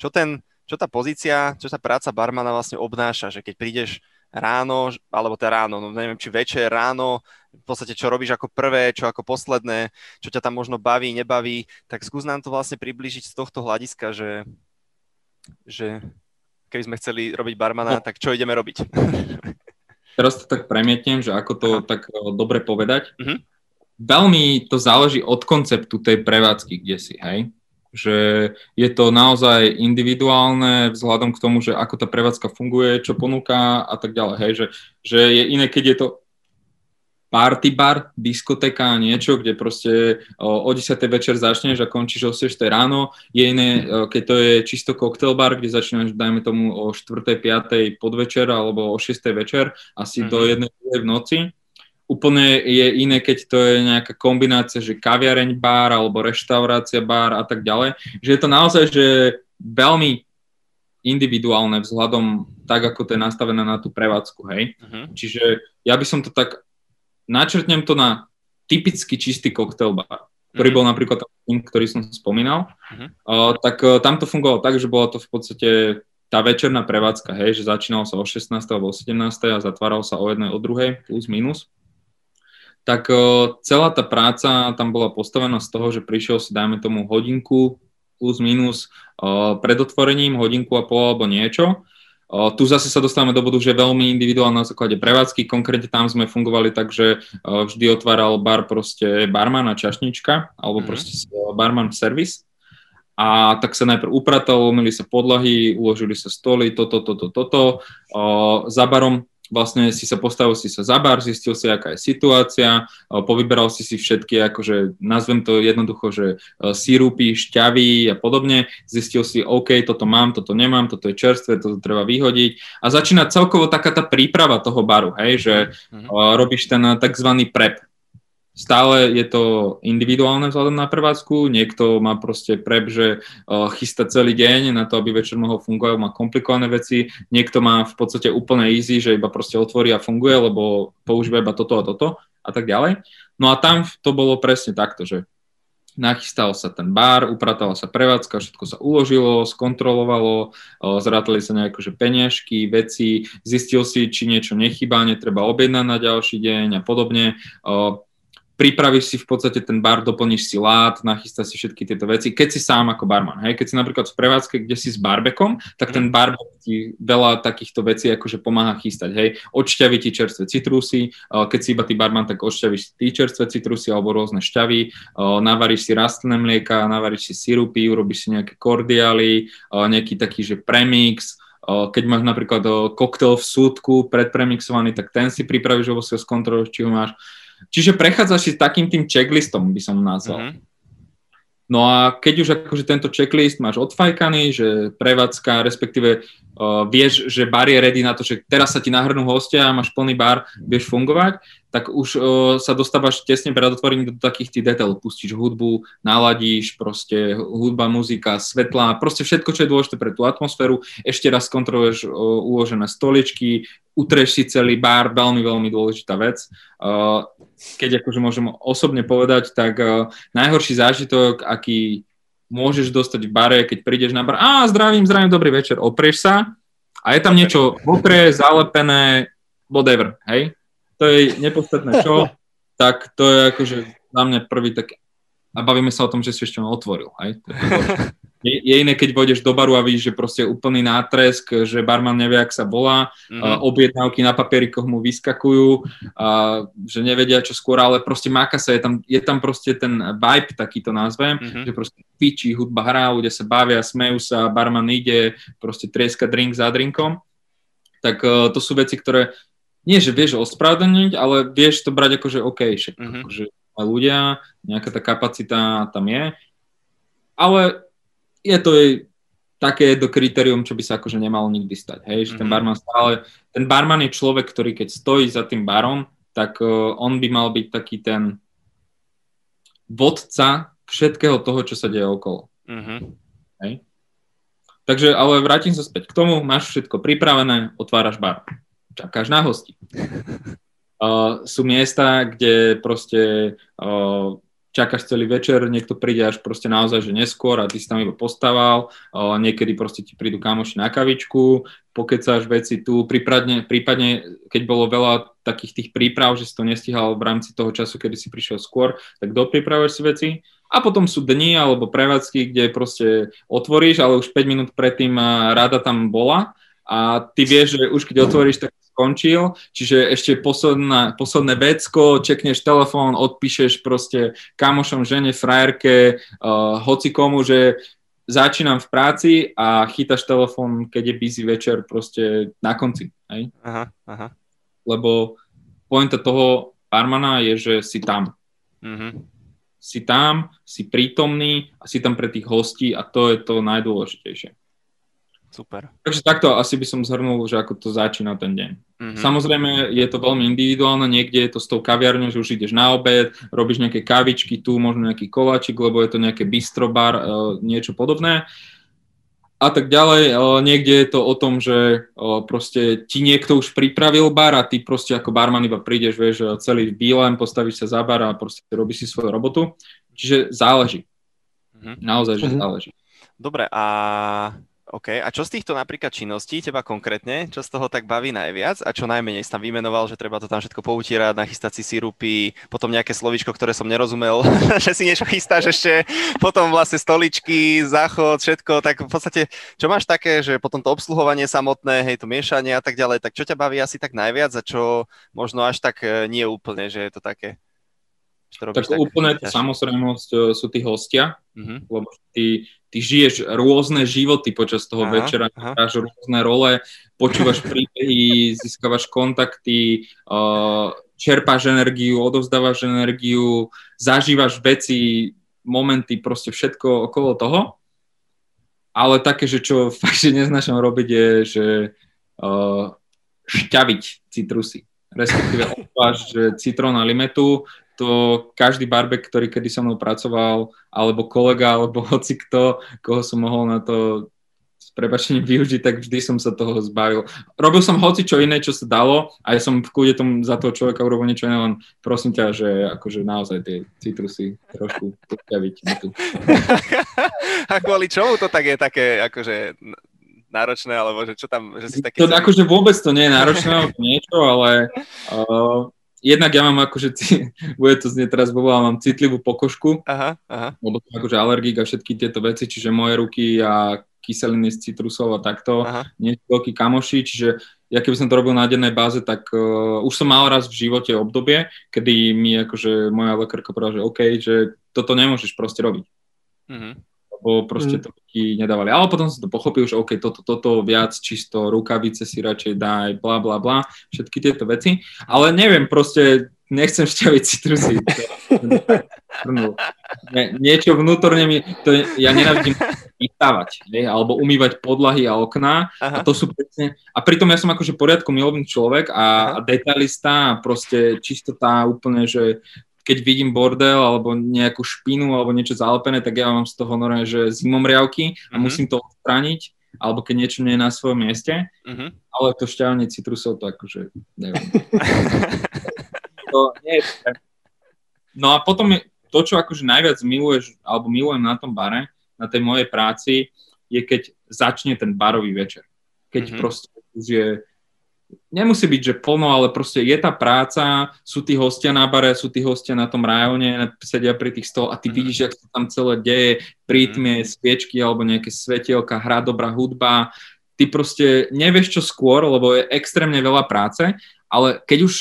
čo ten, čo tá pozícia, čo tá práca barmana vlastne obnáša, že keď prídeš ráno, alebo teda ráno, no neviem, či večer, ráno, v podstate čo robíš ako prvé, čo ako posledné, čo ťa tam možno baví, nebaví, tak skús nám to vlastne približiť z tohto hľadiska, že, že keby sme chceli robiť barmana, no. tak čo ideme robiť? Teraz to tak premietnem, že ako to Aha. tak eh, dobre povedať. Uh-huh. Veľmi to záleží od konceptu tej prevádzky, kde si, hej? že je to naozaj individuálne vzhľadom k tomu, že ako tá prevádzka funguje, čo ponúka a tak ďalej. Hej, že, že je iné, keď je to party bar, diskotéka a niečo, kde proste o, o 10. večer začneš a končíš o 6. ráno. Je iné, keď to je čisto cocktail bar, kde začínaš, dajme tomu, o 4. 5. podvečer alebo o 6. večer, asi mm-hmm. do 1. Mhm. v noci. Úplne je iné, keď to je nejaká kombinácia, že kaviareň bar alebo reštaurácia bar a tak ďalej. Že je to naozaj, že veľmi individuálne vzhľadom tak, ako to je nastavené na tú prevádzku, hej. Uh-huh. Čiže ja by som to tak načrtnem to na typicky čistý cocktail bar, ktorý mm-hmm. bol napríklad ten, ktorý som spomínal, mm-hmm. uh, tak uh, tam to fungovalo tak, že bola to v podstate tá večerná prevádzka, hej, že začínalo sa o 16. alebo o 17. a zatváral sa o jednej, o druhej, plus minus. Tak uh, celá tá práca tam bola postavená z toho, že prišiel si, dajme tomu, hodinku plus minus uh, pred otvorením, hodinku a pol alebo niečo tu zase sa dostávame do bodu, že veľmi individuálne na základe prevádzky. Konkrétne tam sme fungovali tak, že vždy otváral bar proste barman a čašnička, alebo mm-hmm. proste barman servis. A tak sa najprv upratalo, umili sa podlahy, uložili sa stoly, toto, toto, toto. Za barom vlastne si sa postavil si sa za bar, zistil si, aká je situácia, povyberal si si všetky, akože nazvem to jednoducho, že sírupy, šťavy a podobne, zistil si, OK, toto mám, toto nemám, toto je čerstvé, toto treba vyhodiť a začína celkovo taká tá príprava toho baru, hej, že mm-hmm. robíš ten tzv. prep, Stále je to individuálne vzhľadom na prevádzku, niekto má proste prep, že uh, chystá celý deň na to, aby večer mohol fungovať, má komplikované veci, niekto má v podstate úplne easy, že iba proste otvorí a funguje, lebo používa iba toto a toto a tak ďalej. No a tam to bolo presne takto, že nachystal sa ten bar, upratala sa prevádzka, všetko sa uložilo, skontrolovalo, zrátali sa nejaké že peniažky, veci, zistil si, či niečo nechybá, netreba objednať na ďalší deň a podobne pripravíš si v podstate ten bar, doplníš si lát, nachystáš si všetky tieto veci, keď si sám ako barman. Hej? Keď si napríklad v prevádzke, kde si s barbekom, tak ten mhm. barbek ti veľa takýchto vecí akože pomáha chystať. Hej? Odšťaví ti čerstvé citrusy, keď si iba ty barman, tak odšťavíš ty čerstvé citrusy alebo rôzne šťavy, navaríš si rastlinné mlieka, navaríš si sirupy, urobíš si nejaké kordiály, nejaký taký, že premix, keď máš napríklad koktel v súdku predpremixovaný, tak ten si pripravíš, lebo si ho skontroluješ, či ho máš. Čiže prechádzaš si takým tým checklistom, by som nazval. Mm-hmm. No a keď už akože tento checklist máš odfajkaný, že prevádzka, respektíve uh, vieš, že bar je ready na to, že teraz sa ti nahrnú hostia a máš plný bar, vieš fungovať, tak už uh, sa dostávaš tesne pred otvorením do takých tých detailov. Pustíš hudbu, naladíš, proste hudba, muzika, svetla, proste všetko, čo je dôležité pre tú atmosféru. Ešte raz kontroluješ uh, uložené stoličky, utreš si celý bar, veľmi, veľmi dôležitá vec. Uh, keď akože môžem osobne povedať, tak uh, najhorší zážitok, aký môžeš dostať v bare, keď prídeš na bar, a zdravím, zdravím, dobrý večer, oprieš sa a je tam niečo mokre, zalepené, whatever, hej? to je nepodstatné čo, tak to je akože za mňa prvý tak a bavíme sa o tom, že si ešte otvoril. Hej? Je, je iné, keď pôjdeš do baru a vidíš, že proste úplný nátresk, že barman nevie, ak sa volá, mm-hmm. uh, objednávky na papierikoch mu vyskakujú, uh, že nevedia čo skôr, ale proste máka sa, je tam, je tam proste ten vibe, taký to nazvem, mm-hmm. že proste pičí, hudba hrá, ľudia sa bavia, smejú sa, barman ide, proste trieska drink za drinkom. Tak uh, to sú veci, ktoré nie, že vieš ospravedlniť, ale vieš to brať ako, že OK, však mm-hmm. akože ľudia, nejaká tá kapacita tam je, ale je to jej také do kritérium, čo by sa akože nemalo nikdy stať, hej, že mm-hmm. ten mhm. barman stále, ten barman je človek, ktorý keď stojí za tým barom, tak uh, on by mal byť taký ten vodca všetkého toho, čo sa deje okolo. Mm-hmm. Hej. Takže, ale vrátim sa späť k tomu, máš všetko pripravené, otváraš bar čakáš na hosti. Uh, sú miesta, kde proste uh, čakáš celý večer, niekto príde až proste naozaj, že neskôr a ty si tam iba postával, niekedy proste ti prídu kamoši na kavičku, pokecáš veci tu, prípadne, prípadne keď bolo veľa takých tých príprav, že si to nestihal v rámci toho času, kedy si prišiel skôr, tak dopripravuješ si veci. A potom sú dni alebo prevádzky, kde proste otvoríš, ale už 5 minút predtým rada tam bola. A ty vieš, že už keď otvoríš, tak skončil, čiže ešte posledná, posledné vecko, čekneš telefón, odpíšeš proste kamošom, žene, frajerke, uh, hoci komu, že začínam v práci a chytaš telefón, keď je busy večer proste na konci. Hej? Aha, aha. Lebo pointa toho barmana je, že si tam. Mm-hmm. Si tam, si prítomný a si tam pre tých hostí a to je to najdôležitejšie. Super. Takže takto asi by som zhrnul, že ako to začína ten deň. Mm-hmm. Samozrejme je to veľmi individuálne, niekde je to s tou kaviarňou, že už ideš na obed, robíš nejaké kavičky, tu možno nejaký koláčik, lebo je to nejaké bistrobar, e, niečo podobné. A tak ďalej, e, niekde je to o tom, že e, proste ti niekto už pripravil bar a ty proste ako barman iba prídeš, vieš, celý v bílem, postavíš sa za bar a proste robíš si svoju robotu. Čiže záleží. Mm-hmm. Naozaj, že mm-hmm. záleží. Dobre, a OK. A čo z týchto napríklad činností, teba konkrétne, čo z toho tak baví najviac a čo najmenej si tam vymenoval, že treba to tam všetko poutírať, nachystať si sirupy, potom nejaké slovičko, ktoré som nerozumel, že si niečo chystáš ešte, potom vlastne stoličky, záchod, všetko, tak v podstate, čo máš také, že potom to obsluhovanie samotné, hej, to miešanie a tak ďalej, tak čo ťa baví asi tak najviac a čo možno až tak e, nie úplne, že je to také? Tak, tak úplne to samozrejmosť e, sú tí hostia, mm-hmm. lebo ty, ty žiješ rôzne životy počas toho aha, večera, hráš rôzne role, počúvaš príbehy, získavaš kontakty, uh, čerpáš energiu, odovzdávaš energiu, zažívaš veci, momenty, proste všetko okolo toho. Ale také, že čo fakt, že neznašam robiť je, že uh, šťaviť citrusy. Respektíve že citrón a limetu, to každý barbek, ktorý kedy so mnou pracoval, alebo kolega, alebo hoci kto, koho som mohol na to s prebačením využiť, tak vždy som sa toho zbavil. Robil som hoci čo iné, čo sa dalo a ja som v kľude tom za toho človeka urobil niečo iné, len prosím ťa, že akože naozaj tie citrusy trošku poťaviť. a kvôli čomu to tak je také akože náročné, alebo že čo tam, že si taký... To, akože vôbec to nie je náročné, niečo, ale uh, jednak ja mám akože, bude to znieť teraz bo mám citlivú pokožku, aha, aha. lebo som akože alergik a všetky tieto veci, čiže moje ruky a kyseliny z citrusov a takto, aha. nie sú veľkí kamoši, čiže ja keby som to robil na dennej báze, tak uh, už som mal raz v živote obdobie, kedy mi akože moja lekárka povedala, že OK, že toto nemôžeš proste robiť. Mm-hmm lebo proste mm. to ti nedávali. Ale potom som to pochopil, že OK, toto, toto viac čisto, rukavice si radšej daj, bla, bla, bla, všetky tieto veci. Ale neviem, proste nechcem šťaviť citrusy. niečo vnútorne mi, to ja nenávidím vytávať, alebo umývať podlahy a okná. Aha. A to sú presne, a pritom ja som akože poriadku milovný človek a, a detailista a proste čistota úplne, že keď vidím bordel alebo nejakú špinu alebo niečo zalepené, tak ja mám z toho normálne, že zimomriavky a mm-hmm. musím to odstrániť, alebo keď niečo nie je na svojom mieste, mm-hmm. ale to šťavanie citrusov to akože neviem. to nie je No a potom je, to, čo akože najviac miluješ, alebo milujem na tom bare, na tej mojej práci, je keď začne ten barový večer. Keď mm-hmm. proste už je nemusí byť, že plno, ale proste je tá práca, sú tí hostia na bare, sú tí hostia na tom rajone, sedia pri tých stol a ty mm. vidíš, jak sa tam celé deje, prítmie, mm. sviečky alebo nejaké svetielka, hrá dobrá hudba. Ty proste nevieš čo skôr, lebo je extrémne veľa práce, ale keď už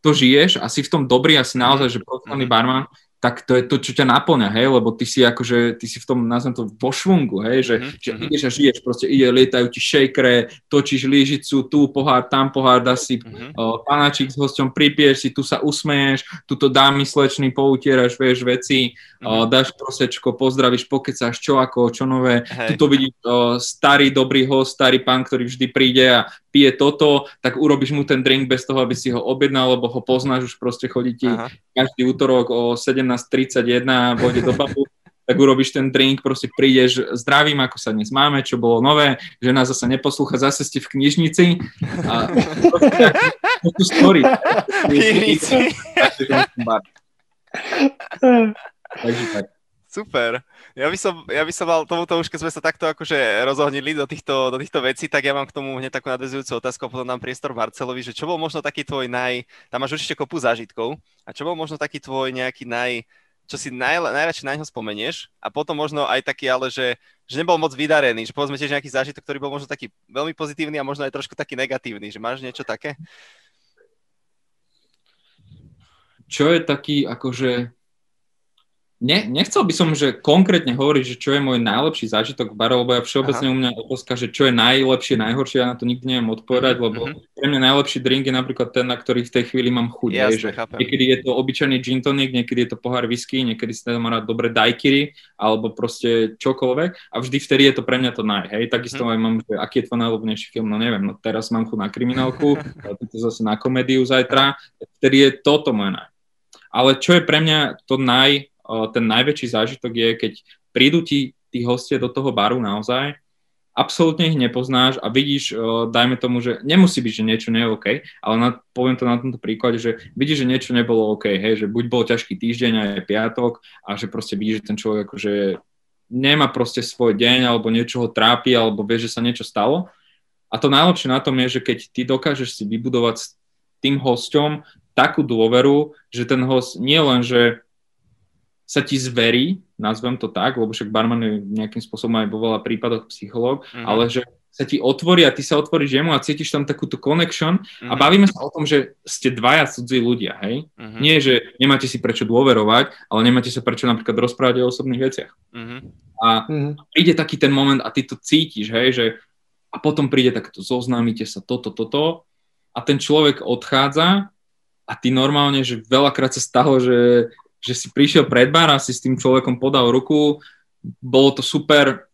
to žiješ a si v tom dobrý a si naozaj, že profesionálny mm. barman, tak to je to, čo ťa naplňa, hej, lebo ty si akože, ty si v tom, nazvem to, vo švungu, hej, že, mm-hmm. že ideš a žiješ, proste ide, lietajú ti šejkre, točíš lížicu, tu pohár, tam pohár, dá si mm-hmm. uh, panáčik s hosťom, pripiješ si, tu sa usmeješ, tuto dámy slečný, poutieraš, vieš, veci, mm-hmm. uh, dáš prosečko, pozdravíš, pokecáš, čo ako, čo nové, hey. tuto vidíš uh, starý, dobrý host, starý pán, ktorý vždy príde a pije toto, tak urobíš mu ten drink bez toho, aby si ho objednal, lebo ho poznáš, už proste chodí ti Aha. každý útorok o 17.31, vode do babu, tak urobíš ten drink, proste prídeš, zdravím, ako sa dnes máme, čo bolo nové, žena zase neposlúcha, zase ste v knižnici a proste, story. Takže tak. Super. Ja by, som, ja by som mal tomuto už, keď sme sa takto akože rozohnili do týchto, do týchto vecí, tak ja mám k tomu hneď takú nadvezujúcu otázku a potom dám priestor Marcelovi, že čo bol možno taký tvoj naj... Tam máš určite kopu zážitkov. A čo bol možno taký tvoj nejaký naj... Čo si naj, najradšej na ňo spomenieš a potom možno aj taký, ale že, že nebol moc vydarený, že povedzme tiež nejaký zážitok, ktorý bol možno taký veľmi pozitívny a možno aj trošku taký negatívny, že máš niečo také? Čo je taký akože ne, nechcel by som, že konkrétne hovoriť, že čo je môj najlepší zážitok v bare, lebo ja všeobecne Aha. u mňa otázka, že čo je najlepšie, najhoršie, ja na to nikdy neviem odpovedať, mm-hmm. lebo mhm. pre mňa najlepší drink je napríklad ten, na ktorý v tej chvíli mám chuť. Jasne, že niekedy je to obyčajný gin tonic, niekedy je to pohár whisky, niekedy si tam rád dobre daiquiri, alebo proste čokoľvek a vždy vtedy je to pre mňa to naj, hej, takisto mm-hmm. aj mám, že aký je tvoj najľúbenejší film, no neviem, no teraz mám chuť na kriminálku, to zase na komédiu zajtra, vtedy je toto moje naj. Ale čo je pre mňa to naj, ten najväčší zážitok je, keď prídu ti tí hostia do toho baru naozaj, absolútne ich nepoznáš a vidíš, dajme tomu, že nemusí byť, že niečo nie je OK, ale na, poviem to na tomto príklade, že vidíš, že niečo nebolo OK, hej, že buď bol ťažký týždeň a je piatok a že proste vidíš, že ten človek akože nemá proste svoj deň alebo niečo ho trápi alebo vie, že sa niečo stalo. A to najlepšie na tom je, že keď ty dokážeš si vybudovať s tým hosťom takú dôveru, že ten host nie len, že sa ti zverí, nazvem to tak, lebo však barman je nejakým spôsobom aj vo veľa prípadoch psychológ, mm-hmm. ale že sa ti otvorí a ty sa otvoríš jemu a cítiš tam takúto connection mm-hmm. a mhm. bavíme sa o tom, že ste dvaja cudzí ľudia, hej? Mm-hmm. Nie, že nemáte si prečo dôverovať, ale nemáte sa prečo napríklad rozprávať o osobných veciach. Mm-hmm. A mm-hmm. príde taký ten moment a ty to cítiš, hej, že a potom príde takto, zoznámite sa toto, toto a ten človek odchádza a ty normálne, že veľakrát sa stalo, že že si prišiel pred bar a si s tým človekom podal ruku, bolo to super,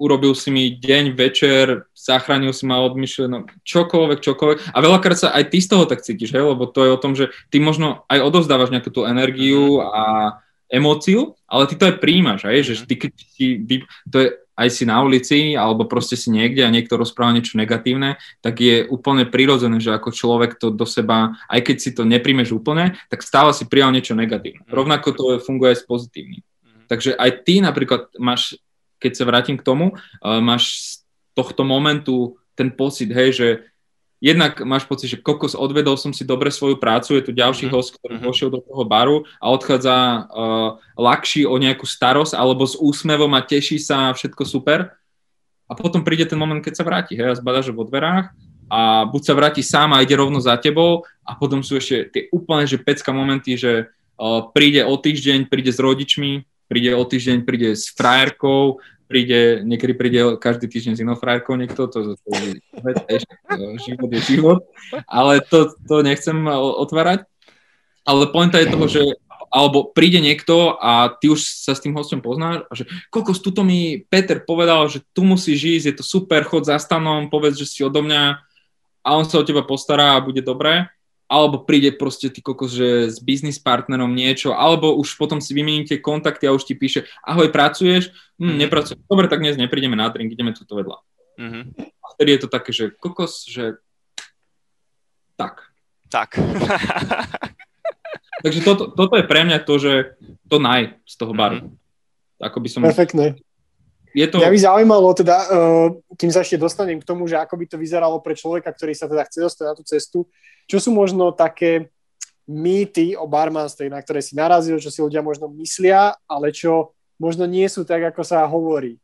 urobil si mi deň, večer, zachránil si ma od myšlenok, čokoľvek, čokoľvek. A veľakrát sa aj ty z toho tak cítiš, hej? lebo to je o tom, že ty možno aj odovzdávaš nejakú tú energiu a emóciu, ale ty to aj príjmaš, hej? že mhm. ty keď si, to je aj si na ulici alebo proste si niekde a niekto rozpráva niečo negatívne, tak je úplne prirodzené, že ako človek to do seba, aj keď si to nepríjmeš úplne, tak stále si prijal niečo negatívne. Mm. Rovnako to funguje aj s pozitívnym. Mm. Takže aj ty napríklad máš, keď sa vrátim k tomu, uh, máš z tohto momentu ten pocit, hej, že jednak máš pocit, že kokos, odvedol som si dobre svoju prácu, je tu ďalší mm-hmm. host, ktorý mm-hmm. vošiel do toho baru a odchádza uh, ľahší o nejakú starosť alebo s úsmevom a teší sa, všetko super. A potom príde ten moment, keď sa vráti, hej, a zbadaš vo dverách a buď sa vráti sám a ide rovno za tebou a potom sú ešte tie úplne, že pecka momenty, že uh, príde o týždeň, príde s rodičmi, príde o týždeň, príde s frajerkou, príde, niekedy príde každý týždeň s inou frajerkou niekto, to, to, to, život je život, ale to, to nechcem otvárať. Ale pointa je toho, že alebo príde niekto a ty už sa s tým hostom poznáš a že kokos, tuto mi Peter povedal, že tu musíš ísť, je to super, chod za stanom, povedz, že si odo mňa a on sa o teba postará a bude dobré alebo príde proste ty kokos, že s biznis partnerom niečo, alebo už potom si vymeníte kontakty a už ti píše, ahoj, pracuješ? Hm, mm-hmm. nepracujem. Dobre, tak dnes neprídeme na drink, ideme tuto vedľa. Mm-hmm. A vtedy je to také, že kokos, že tak. Tak. Takže toto, toto je pre mňa to, že to naj z toho baru. Mm-hmm. Ako by som... Perfektné. Je to... Mňa by zaujímalo teda, uh, kým sa ešte dostanem k tomu, že ako by to vyzeralo pre človeka, ktorý sa teda chce dostať na tú cestu, čo sú možno také mýty o barmanstve, na ktoré si narazil, čo si ľudia možno myslia, ale čo možno nie sú tak, ako sa hovorí?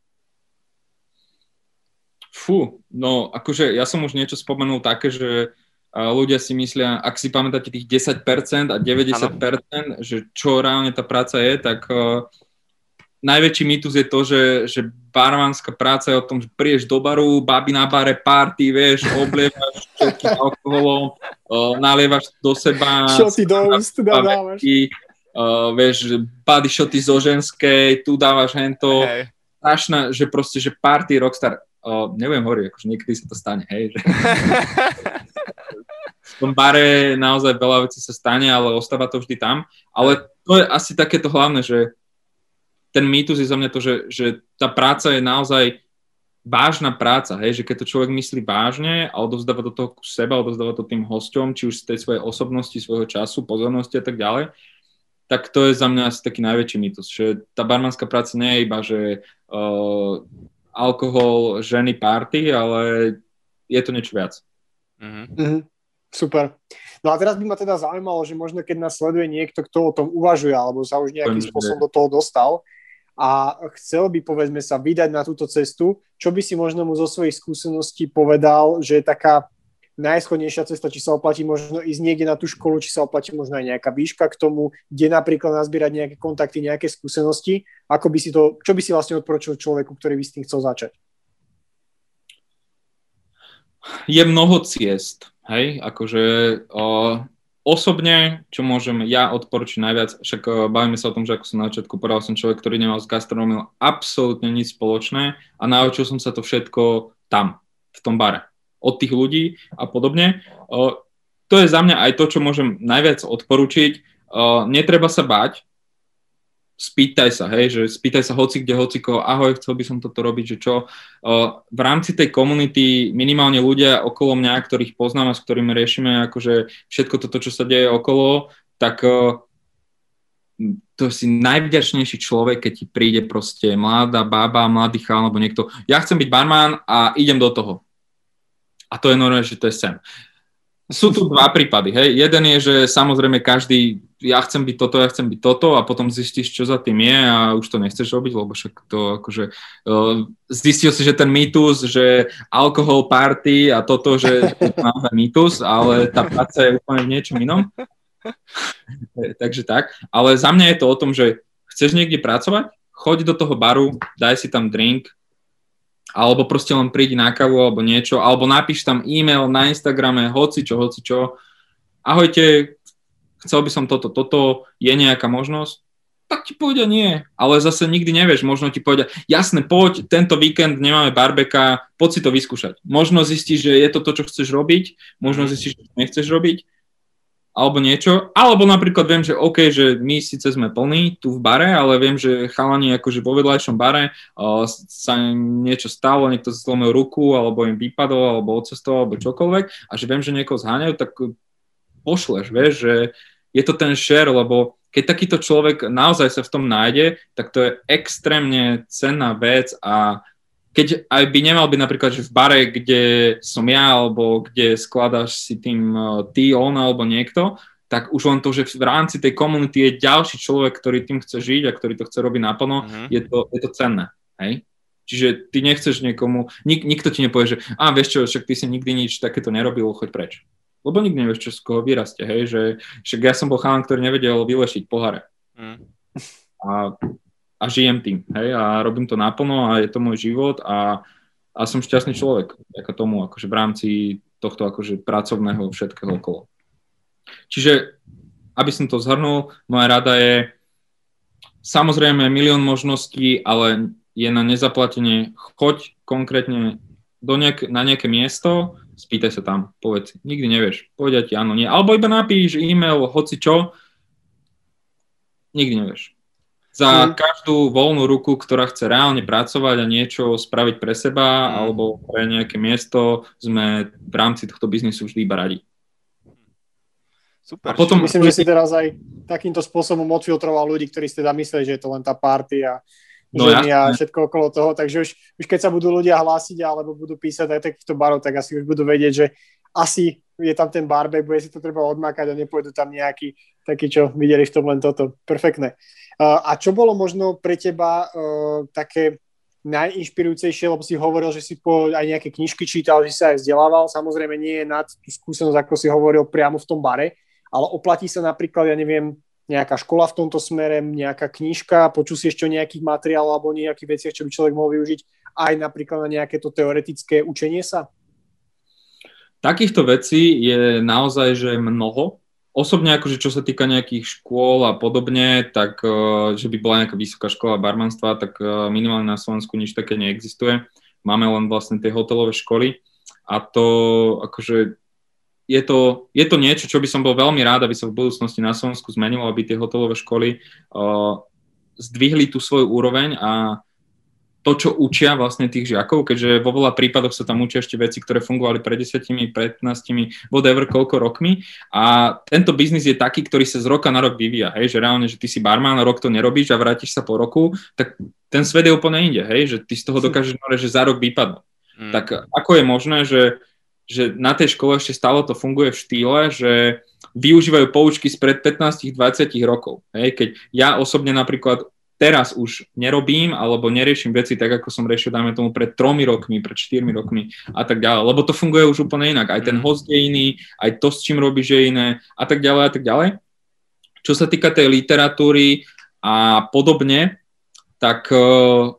Fú, no akože ja som už niečo spomenul také, že ľudia si myslia, ak si pamätáte tých 10% a 90%, ano. že čo reálne tá práca je, tak uh, najväčší mýtus je to, že, že barmanská práca je o tom, že prídeš do baru, babi na bare, party, vieš, oblievaš všetkým alkoholom, uh, nalievaš do seba. Šoty do úst dávaš. Uh, vieš, body shoty zo ženskej, tu dávaš hento. Hey. Strašná, že proste, že party rockstar, uh, neviem hovoriť, akože niekedy sa to stane, hej, že... v tom bare naozaj veľa vecí sa stane, ale ostáva to vždy tam. Ale to je asi takéto hlavné, že ten mýtus je za mňa to, že, že tá práca je naozaj vážna práca, hej, že keď to človek myslí vážne a odovzdáva do toho seba, odovzdáva to tým hosťom, či už z tej svojej osobnosti, svojho času, pozornosti a tak ďalej, tak to je za mňa asi taký najväčší mýtus, že tá barmanská práca nie je iba, že uh, alkohol, ženy, party, ale je to niečo viac. Mm-hmm. Mm-hmm. Super. No a teraz by ma teda zaujímalo, že možno keď nás sleduje niekto, kto o tom uvažuje alebo sa už nejakým spôsobom do toho dostal a chcel by, povedzme sa, vydať na túto cestu, čo by si možno mu zo svojich skúseností povedal, že je taká najschodnejšia cesta, či sa oplatí možno ísť niekde na tú školu, či sa oplatí možno aj nejaká výška k tomu, kde napríklad nazbierať nejaké kontakty, nejaké skúsenosti, ako by si to, čo by si vlastne odporučil človeku, ktorý by s tým chcel začať? Je mnoho ciest, hej, akože o, osobne, čo môžem ja odporučiť najviac, však o, bavíme sa o tom, že ako som na začiatku povedal, som človek, ktorý nemal s gastronómiou absolútne nič spoločné a naučil som sa to všetko tam, v tom bare od tých ľudí a podobne. To je za mňa aj to, čo môžem najviac odporučiť. Netreba sa báť, spýtaj sa, hej, že spýtaj sa hoci kde, hoci koho, ahoj, chcel by som toto robiť, že čo. V rámci tej komunity minimálne ľudia okolo mňa, ktorých poznám a s ktorými riešime akože všetko toto, čo sa deje okolo, tak to si najvďačnejší človek, keď ti príde proste mladá baba, mladý chál alebo niekto, ja chcem byť barman a idem do toho. A to je normálne, že to je sen. Sú tu dva prípady. Hej. Jeden je, že samozrejme každý, ja chcem byť toto, ja chcem byť toto a potom zistíš, čo za tým je a už to nechceš robiť, lebo však to akože uh, zistil si, že ten mýtus, že alkohol, party a toto, že to je naozaj mýtus, ale tá práca je úplne v niečom inom. Takže tak. Ale za mňa je to o tom, že chceš niekde pracovať, choď do toho baru, daj si tam drink, alebo proste len prídi na kavu alebo niečo, alebo napíš tam e-mail na Instagrame, hoci čo, hoci čo. Ahojte, chcel by som toto, toto, je nejaká možnosť? Tak ti povedia nie, ale zase nikdy nevieš, možno ti povedia, jasne, poď, tento víkend nemáme barbeka, poď si to vyskúšať. Možno zistíš, že je to to, čo chceš robiť, možno zistíš, že nechceš robiť alebo niečo, alebo napríklad viem, že OK, že my síce sme plní tu v bare, ale viem, že chalani akože vo vedľajšom bare uh, sa im niečo stalo, niekto zlomil ruku, alebo im vypadol, alebo odcestoval, alebo čokoľvek a že viem, že niekoho zháňajú, tak pošleš, vieš, že je to ten share, lebo keď takýto človek naozaj sa v tom nájde, tak to je extrémne cenná vec a keď aj by nemal byť napríklad, že v bare, kde som ja, alebo kde skladáš si tým uh, ty, on alebo niekto, tak už len to, že v rámci tej komunity je ďalší človek, ktorý tým chce žiť a ktorý to chce robiť naplno, uh-huh. je, to, je to cenné. Hej? Čiže ty nechceš niekomu, nik, nikto ti nepovie, že a vieš čo, však ty si nikdy nič takéto nerobil, choď preč. Lebo nikdy nevieš, čo z koho vyrastie, hej, že však ja som bol chalan, ktorý nevedel vylešiť pohare. Uh-huh. A a žijem tým, hej, a robím to naplno a je to môj život a, a som šťastný človek, ako tomu, akože v rámci tohto akože pracovného všetkého okolo. Čiže, aby som to zhrnul, moja rada je samozrejme milión možností, ale je na nezaplatenie, choď konkrétne do nejak, na nejaké miesto, spýtaj sa tam, povedz, nikdy nevieš, povedia ti áno, nie, alebo iba napíš e-mail, hoci čo, nikdy nevieš za mm. každú voľnú ruku, ktorá chce reálne pracovať a niečo spraviť pre seba mm. alebo pre nejaké miesto, sme v rámci tohto biznisu vždy iba radi. Super. A potom myslím, že si teraz aj takýmto spôsobom odfiltroval ľudí, ktorí ste teda mysleli, že je to len tá party a no, ženy a všetko okolo toho, takže už, už keď sa budú ľudia hlásiť alebo budú písať aj takýchto barov, tak asi už budú vedieť, že asi je tam ten barbek, bude si to treba odmakať a nepôjdu tam nejaký taký, čo videli v tom len toto. Perfektné. A čo bolo možno pre teba uh, také najinšpirujúcejšie, lebo si hovoril, že si po aj nejaké knižky čítal, že sa aj vzdelával. Samozrejme nie je nad tú skúsenosť, ako si hovoril, priamo v tom bare, ale oplatí sa napríklad, ja neviem, nejaká škola v tomto smere, nejaká knižka, počul si ešte o nejakých materiálov alebo nejakých veciach, čo by človek mohol využiť aj napríklad na nejaké to teoretické učenie sa? Takýchto vecí je naozaj že mnoho osobne, akože čo sa týka nejakých škôl a podobne, tak uh, že by bola nejaká vysoká škola barmanstva, tak uh, minimálne na Slovensku nič také neexistuje. Máme len vlastne tie hotelové školy a to akože je to, je to niečo, čo by som bol veľmi rád, aby sa v budúcnosti na Slovensku zmenilo, aby tie hotelové školy uh, zdvihli tú svoju úroveň a to, čo učia vlastne tých žiakov, keďže vo veľa prípadoch sa tam učia ešte veci, ktoré fungovali pred 10, pred 15, whatever, koľko rokmi. A tento biznis je taký, ktorý sa z roka na rok vyvíja, hej, že reálne, že ty si barman, rok to nerobíš a vrátiš sa po roku, tak ten svet je úplne inde, hej, že ty z toho dokážeš, že za rok vypadnú. Mm. Tak ako je možné, že, že na tej škole ešte stále to funguje v štýle, že využívajú poučky spred 15-20 rokov. Hej? Keď ja osobne napríklad teraz už nerobím alebo neriešim veci tak, ako som riešil, dajme tomu, pred tromi rokmi, pred štyrmi rokmi a tak ďalej. Lebo to funguje už úplne inak. Aj ten mm. host je iný, aj to, s čím robíš, je iné a tak ďalej a tak ďalej. Čo sa týka tej literatúry a podobne, tak uh,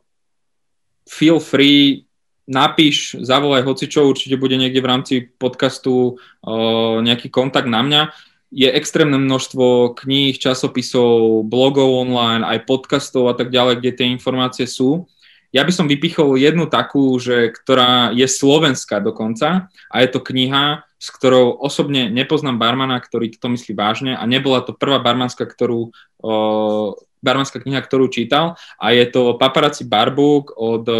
feel free, napíš, zavolaj hocičo, určite bude niekde v rámci podcastu uh, nejaký kontakt na mňa je extrémne množstvo kníh, časopisov, blogov online, aj podcastov a tak ďalej, kde tie informácie sú. Ja by som vypichol jednu takú, že, ktorá je slovenská dokonca a je to kniha, s ktorou osobne nepoznám barmana, ktorý to myslí vážne a nebola to prvá barmanská, ktorú, o, barmanská kniha, ktorú čítal a je to Paparazzi Barbook od o,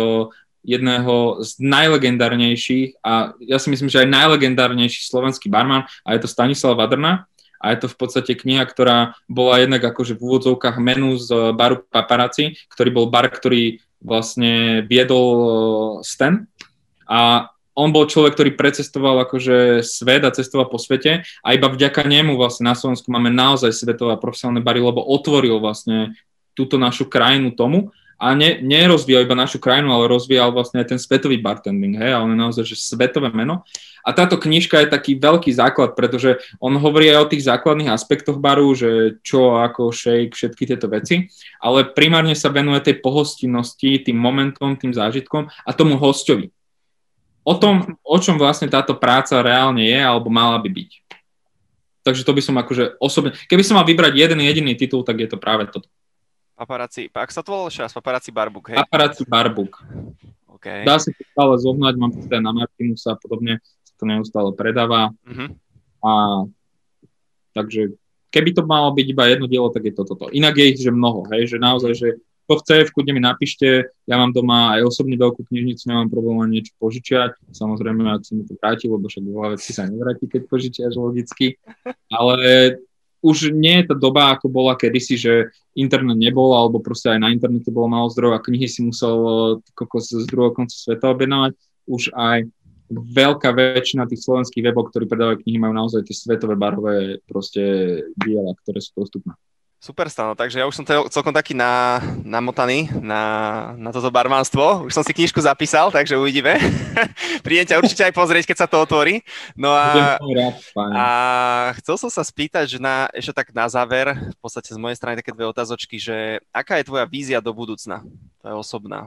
jedného z najlegendárnejších a ja si myslím, že aj najlegendárnejší slovenský barman a je to Stanislav Vadrna a je to v podstate kniha, ktorá bola jednak akože v úvodzovkách menu z baru Paparazzi, ktorý bol bar, ktorý vlastne viedol e, Sten a on bol človek, ktorý precestoval akože svet a cestoval po svete a iba vďaka nemu vlastne na Slovensku máme naozaj svetové a profesionálne bary, lebo otvoril vlastne túto našu krajinu tomu a ne, nerozvíjal iba našu krajinu, ale rozvíjal vlastne aj ten svetový bartending, hej, a on je naozaj že svetové meno. A táto knižka je taký veľký základ, pretože on hovorí aj o tých základných aspektoch baru, že čo, ako, shake, všetky tieto veci, ale primárne sa venuje tej pohostinnosti, tým momentom, tým zážitkom a tomu hostovi. O tom, o čom vlastne táto práca reálne je, alebo mala by byť. Takže to by som akože osobne, keby som mal vybrať jeden jediný titul, tak je to práve toto. Paparazzi, ak sa to volalo ešte raz, Paparazzi Barbuk, hej? Paparazzi Barbuk. Okay. Dá sa to stále zohnať, mám to teda na Martinus a podobne, sa to neustále predáva. Uh-huh. A takže keby to malo byť iba jedno dielo, tak je to toto. Inak je ich že mnoho, hej, že naozaj, že to chce, v kudne mi napíšte, ja mám doma aj osobne veľkú knižnicu, nemám problém ani niečo požičiať, samozrejme, ak sa mi to vráti, lebo však veľa vecí sa nevráti, keď požičiaš logicky, ale už nie je tá doba, ako bola kedysi, že internet nebol, alebo proste aj na internete bolo málo zdrojov a knihy si musel eh, kokos z druhého konca sveta objednávať. Už aj veľká väčšina tých slovenských webov, ktorí predávajú knihy, majú naozaj tie svetové barové proste diela, ktoré sú dostupné. Super, Stano, takže ja už som celkom taký na, namotaný na, na toto barmanstvo. Už som si knižku zapísal, takže uvidíme. Prídem ťa určite aj pozrieť, keď sa to otvorí. No a, a chcel som sa spýtať, že na, ešte tak na záver, v podstate z mojej strany také dve otázočky, že aká je tvoja vízia do budúcna? To je osobná.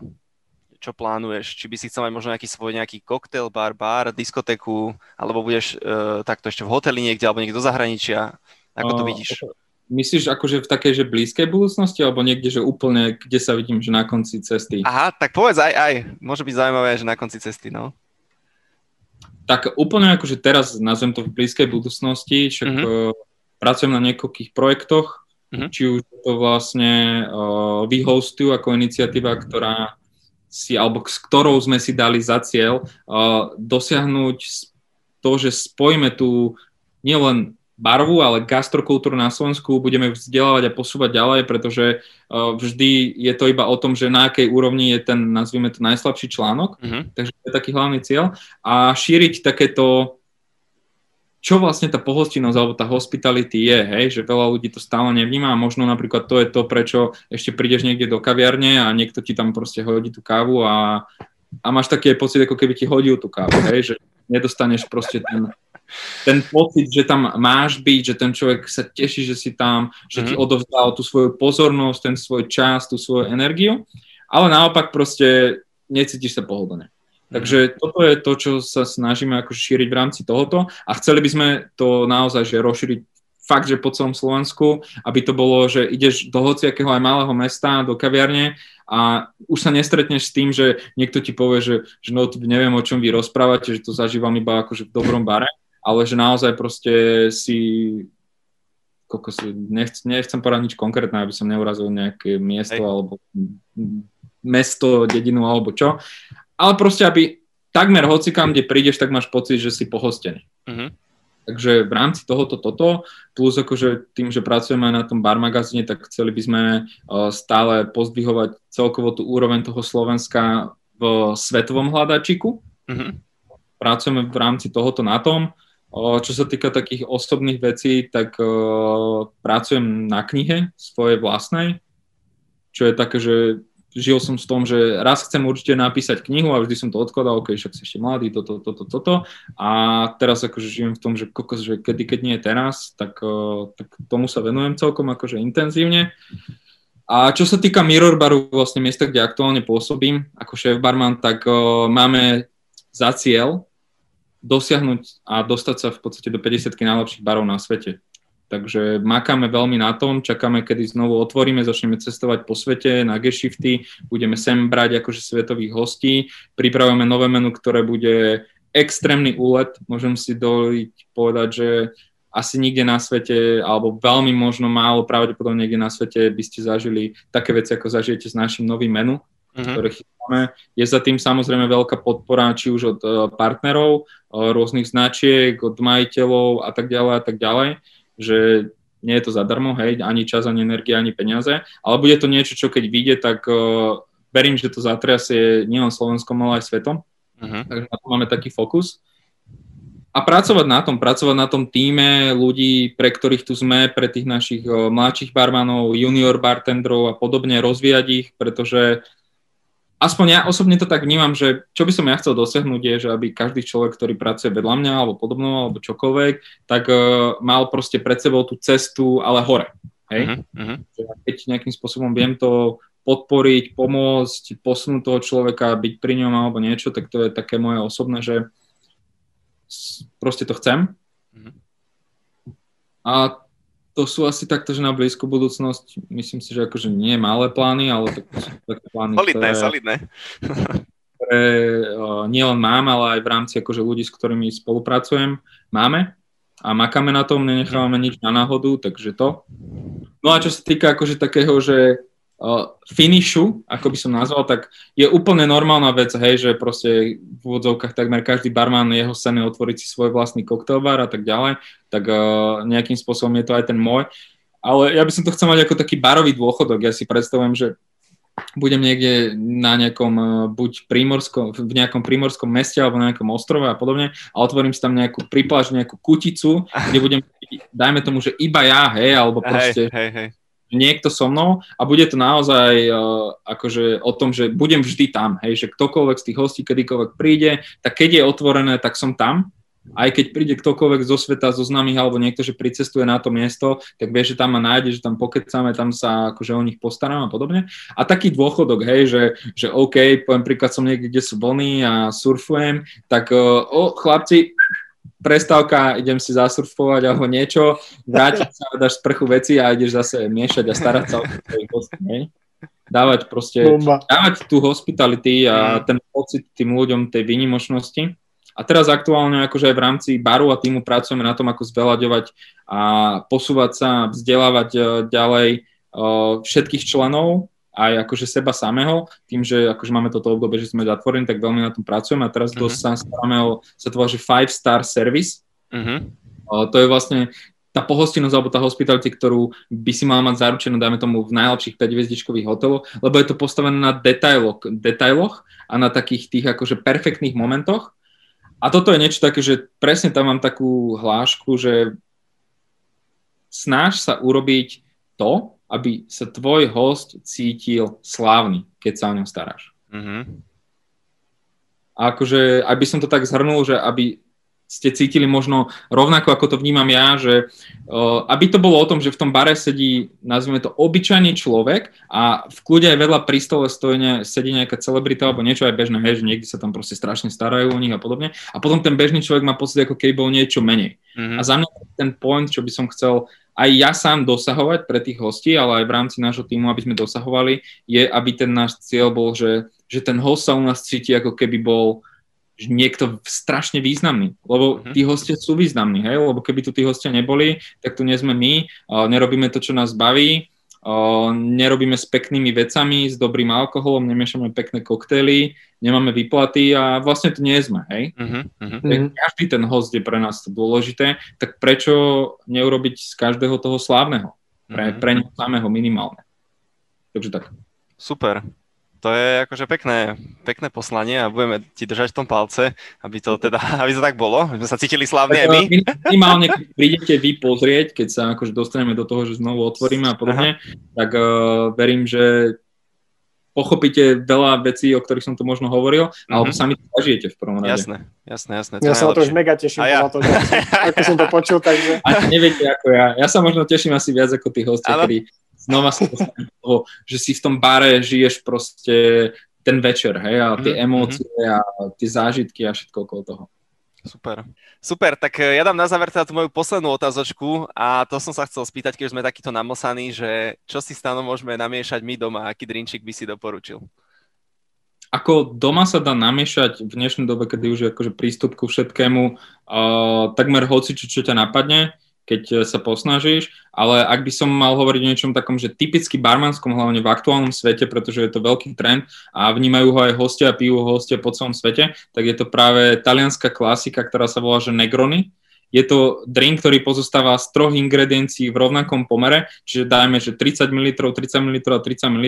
Čo plánuješ? Či by si chcel mať možno nejaký svoj nejaký koktail, bar, bar, diskotéku, alebo budeš uh, takto ešte v hoteli niekde, alebo niekde do zahraničia? Ako to vidíš? Uh, Myslíš akože v takej, že blízkej budúcnosti, alebo niekde, že úplne, kde sa vidím, že na konci cesty? Aha, tak povedz aj, aj. Môže byť zaujímavé, že na konci cesty, no. Tak úplne akože teraz, nazvem to v blízkej budúcnosti, však mm-hmm. pracujem na niekoľkých projektoch, mm-hmm. či už to vlastne uh, vyhostujú ako iniciatíva, ktorá si, alebo s ktorou sme si dali za cieľ uh, dosiahnuť to, že spojíme tu nielen barvu, ale gastrokultúru na Slovensku budeme vzdelávať a posúvať ďalej, pretože uh, vždy je to iba o tom, že na akej úrovni je ten, nazvime to, najslabší článok, uh-huh. takže to je taký hlavný cieľ. A šíriť takéto, čo vlastne tá pohostinnosť alebo tá hospitality je, hej, že veľa ľudí to stále nevníma a možno napríklad to je to, prečo ešte prídeš niekde do kaviarne a niekto ti tam proste hodí tú kávu a, a máš taký pocit, ako keby ti hodil tú kávu, hej, že nedostaneš proste ten ten pocit, že tam máš byť, že ten človek sa teší, že si tam, že mm-hmm. ti mhm. odovzdal tú svoju pozornosť, ten svoj čas, tú svoju energiu, ale naopak proste necítiš sa pohodlne. Mhm. Takže toto je to, čo sa snažíme ako šíriť v rámci tohoto a chceli by sme to naozaj že rozšíriť fakt, že po celom Slovensku, aby to bolo, že ideš do hociakého aj malého mesta, do kaviarne a už sa nestretneš s tým, že niekto ti povie, že, že no, neviem, o čom vy rozprávate, že to zažívam iba akože v dobrom bare, ale že naozaj proste si si, nechc, nechcem povedať nič konkrétne, aby som neurazil nejaké miesto Hej. alebo mesto, dedinu alebo čo. Ale proste, aby takmer hocikam, kde prídeš, tak máš pocit, že si pohostený. Uh-huh. Takže v rámci tohoto toto, plus akože tým, že pracujeme aj na tom bar magazíne, tak chceli by sme stále pozdvihovať celkovo tú úroveň toho Slovenska v svetovom hľadačiku. Uh-huh. Pracujeme v rámci tohoto na tom. Čo sa týka takých osobných vecí, tak pracujem na knihe svojej vlastnej, čo je také, že žil som s tom, že raz chcem určite napísať knihu a vždy som to odkladal, ok, však si ešte mladý, toto, toto, toto. A teraz akože žijem v tom, že kokos, že kedy, keď nie teraz, tak, tak tomu sa venujem celkom akože intenzívne. A čo sa týka Mirror Baru, vlastne miesta, kde aktuálne pôsobím ako šéf barman, tak uh, máme za cieľ dosiahnuť a dostať sa v podstate do 50 najlepších barov na svete. Takže makáme veľmi na tom, čakáme, kedy znovu otvoríme, začneme cestovať po svete na geshifty, budeme sem brať akože svetových hostí, pripravujeme nové menu, ktoré bude extrémny úlet, môžem si dovoliť povedať, že asi nikde na svete, alebo veľmi možno málo pravdepodobne niekde na svete by ste zažili také veci, ako zažijete s našim novým menu, mm-hmm. ktoré chystáme. Je za tým samozrejme veľká podpora, či už od uh, partnerov, uh, rôznych značiek, od majiteľov a tak ďalej a tak ďalej že nie je to zadarmo, hej, ani čas, ani energia, ani peniaze, ale bude to niečo, čo keď vyjde, tak uh, verím, že to zatrasie nielen Slovenskom, ale aj svetom. Uh-huh. Takže na to máme taký fokus. A pracovať na tom, pracovať na tom týme ľudí, pre ktorých tu sme, pre tých našich mladších barmanov, junior bartendrov a podobne, rozvíjať ich, pretože aspoň ja osobne to tak vnímam, že čo by som ja chcel dosiahnuť je, že aby každý človek, ktorý pracuje vedľa mňa alebo podobno, alebo čokoľvek, tak uh, mal proste pred sebou tú cestu, ale hore. Hej? Uh-huh, uh-huh. Keď nejakým spôsobom viem to podporiť, pomôcť, posunúť toho človeka, byť pri ňom alebo niečo, tak to je také moje osobné, že proste to chcem. Uh-huh. A to sú asi takto, že na blízku budúcnosť, myslím si, že akože nie malé plány, ale tak sú také plány, solidné, ktoré, solidné. ktoré uh, nielen mám, ale aj v rámci akože ľudí, s ktorými spolupracujem, máme a makáme na tom, nenechávame nič na náhodu, takže to. No a čo sa týka akože takého, že finishu, ako by som nazval, tak je úplne normálna vec, hej, že proste v úvodzovkách takmer každý barman jeho sen je otvoriť si svoj vlastný koktelbar a tak ďalej, tak uh, nejakým spôsobom je to aj ten môj. Ale ja by som to chcel mať ako taký barový dôchodok. Ja si predstavujem, že budem niekde na nejakom buď prímorskom, v nejakom prímorskom meste alebo na nejakom ostrove a podobne a otvorím si tam nejakú pripláž, nejakú kuticu, kde budem, dajme tomu, že iba ja, hej, alebo proste hej, hej, hej niekto so mnou a bude to naozaj uh, akože o tom, že budem vždy tam, hej, že ktokoľvek z tých hostí, kedykoľvek príde, tak keď je otvorené, tak som tam. Aj keď príde ktokoľvek zo sveta, zo známych alebo niekto, že pricestuje na to miesto, tak vie, že tam ma nájde, že tam pokecáme, tam sa akože o nich postarám a podobne. A taký dôchodok, hej, že, že OK, poviem príklad som niekde, kde sú vlny a surfujem, tak uh, o, chlapci, prestávka, idem si zasurfovať alebo niečo, vrátiť sa, dáš sprchu veci a ideš zase miešať a starať sa o hostí, Dávať proste, Bomba. dávať tú hospitality a ten pocit tým ľuďom tej výnimočnosti. A teraz aktuálne akože aj v rámci baru a týmu pracujeme na tom, ako zveľaďovať a posúvať sa, vzdelávať e, ďalej e, všetkých členov aj akože seba samého, tým, že akože máme toto obdobie, že sme zatvorení, tak veľmi na tom pracujeme a teraz uh-huh. dosť sa staráme o, sa to volá, že five star service. Uh-huh. O, to je vlastne tá pohostinnosť alebo tá hospitality, ktorú by si mala mať zaručenú, dajme tomu, v najlepších 5 hviezdičkových hoteloch, lebo je to postavené na detailoch, detailoch a na takých tých akože perfektných momentoch. A toto je niečo také, že presne tam mám takú hlášku, že snaž sa urobiť to, aby sa tvoj host cítil slávny, keď sa o ňom staráš. Mm-hmm. A akože, aby som to tak zhrnul, že aby ste cítili možno rovnako, ako to vnímam ja, že uh, aby to bolo o tom, že v tom bare sedí, nazvime to, obyčajný človek a v kľude aj vedľa pri stole stojí ne, sedí nejaká celebrita alebo niečo aj bežné, hej, že niekde sa tam proste strašne starajú o nich a podobne. A potom ten bežný človek má pocit, ako keby bol niečo menej. Mm-hmm. A za mňa ten point, čo by som chcel aj ja sám dosahovať pre tých hostí, ale aj v rámci nášho týmu, aby sme dosahovali, je, aby ten náš cieľ bol, že, že ten host sa u nás cíti, ako keby bol niekto strašne významný, lebo mhm. tí hostia sú významní, hej? lebo keby tu tí hostia neboli, tak tu nie sme my, nerobíme to, čo nás baví, nerobíme s peknými vecami, s dobrým alkoholom, nemiešame pekné koktejly, nemáme výplaty a vlastne to nie sme, hej? Uh-huh, uh-huh. Každý ten host je pre nás to dôležité, tak prečo neurobiť z každého toho slávneho? Pre, uh-huh. pre neho samého minimálne. Takže tak. Super to je akože pekné, pekné poslanie a budeme ti držať v tom palce, aby to teda, aby to tak bolo, aby sme sa cítili slávne aj my. Minimálne, keď prídete vy pozrieť, keď sa akože dostaneme do toho, že znovu otvoríme a podobne, Aha. tak uh, verím, že pochopíte veľa vecí, o ktorých som tu možno hovoril, mm-hmm. alebo sami to zažijete v prvom rade. Jasné, jasné, jasné. Ja sa na to už mega teším, ja. to, že, ako som to počul, takže... A neviete ako ja. Ja sa možno teším asi viac ako tí hostia, ktorí znova sa toho, že si v tom bare žiješ proste ten večer, hej, a tie mm-hmm. emócie a tie zážitky a všetko okolo toho. Super. Super, tak eh, ja dám na záver teda tú moju poslednú otázočku a to som sa chcel spýtať, keď sme takýto namosaní, že čo si stano môžeme namiešať my doma, aký drinčik by si doporučil? Ako doma sa dá namiešať v dnešnej dobe, kedy už je akože prístup ku všetkému, uh, takmer hoci čo, čo ťa napadne keď e, sa posnažíš, ale ak by som mal hovoriť o niečom takom, že typicky barmanskom, hlavne v aktuálnom svete, pretože je to veľký trend a vnímajú ho aj hostia a pijú ho hostia po celom svete, tak je to práve talianská klasika, ktorá sa volá, že Negroni. Je to drink, ktorý pozostáva z troch ingrediencií v rovnakom pomere, čiže dajme, že 30 ml, 30 ml a 30 ml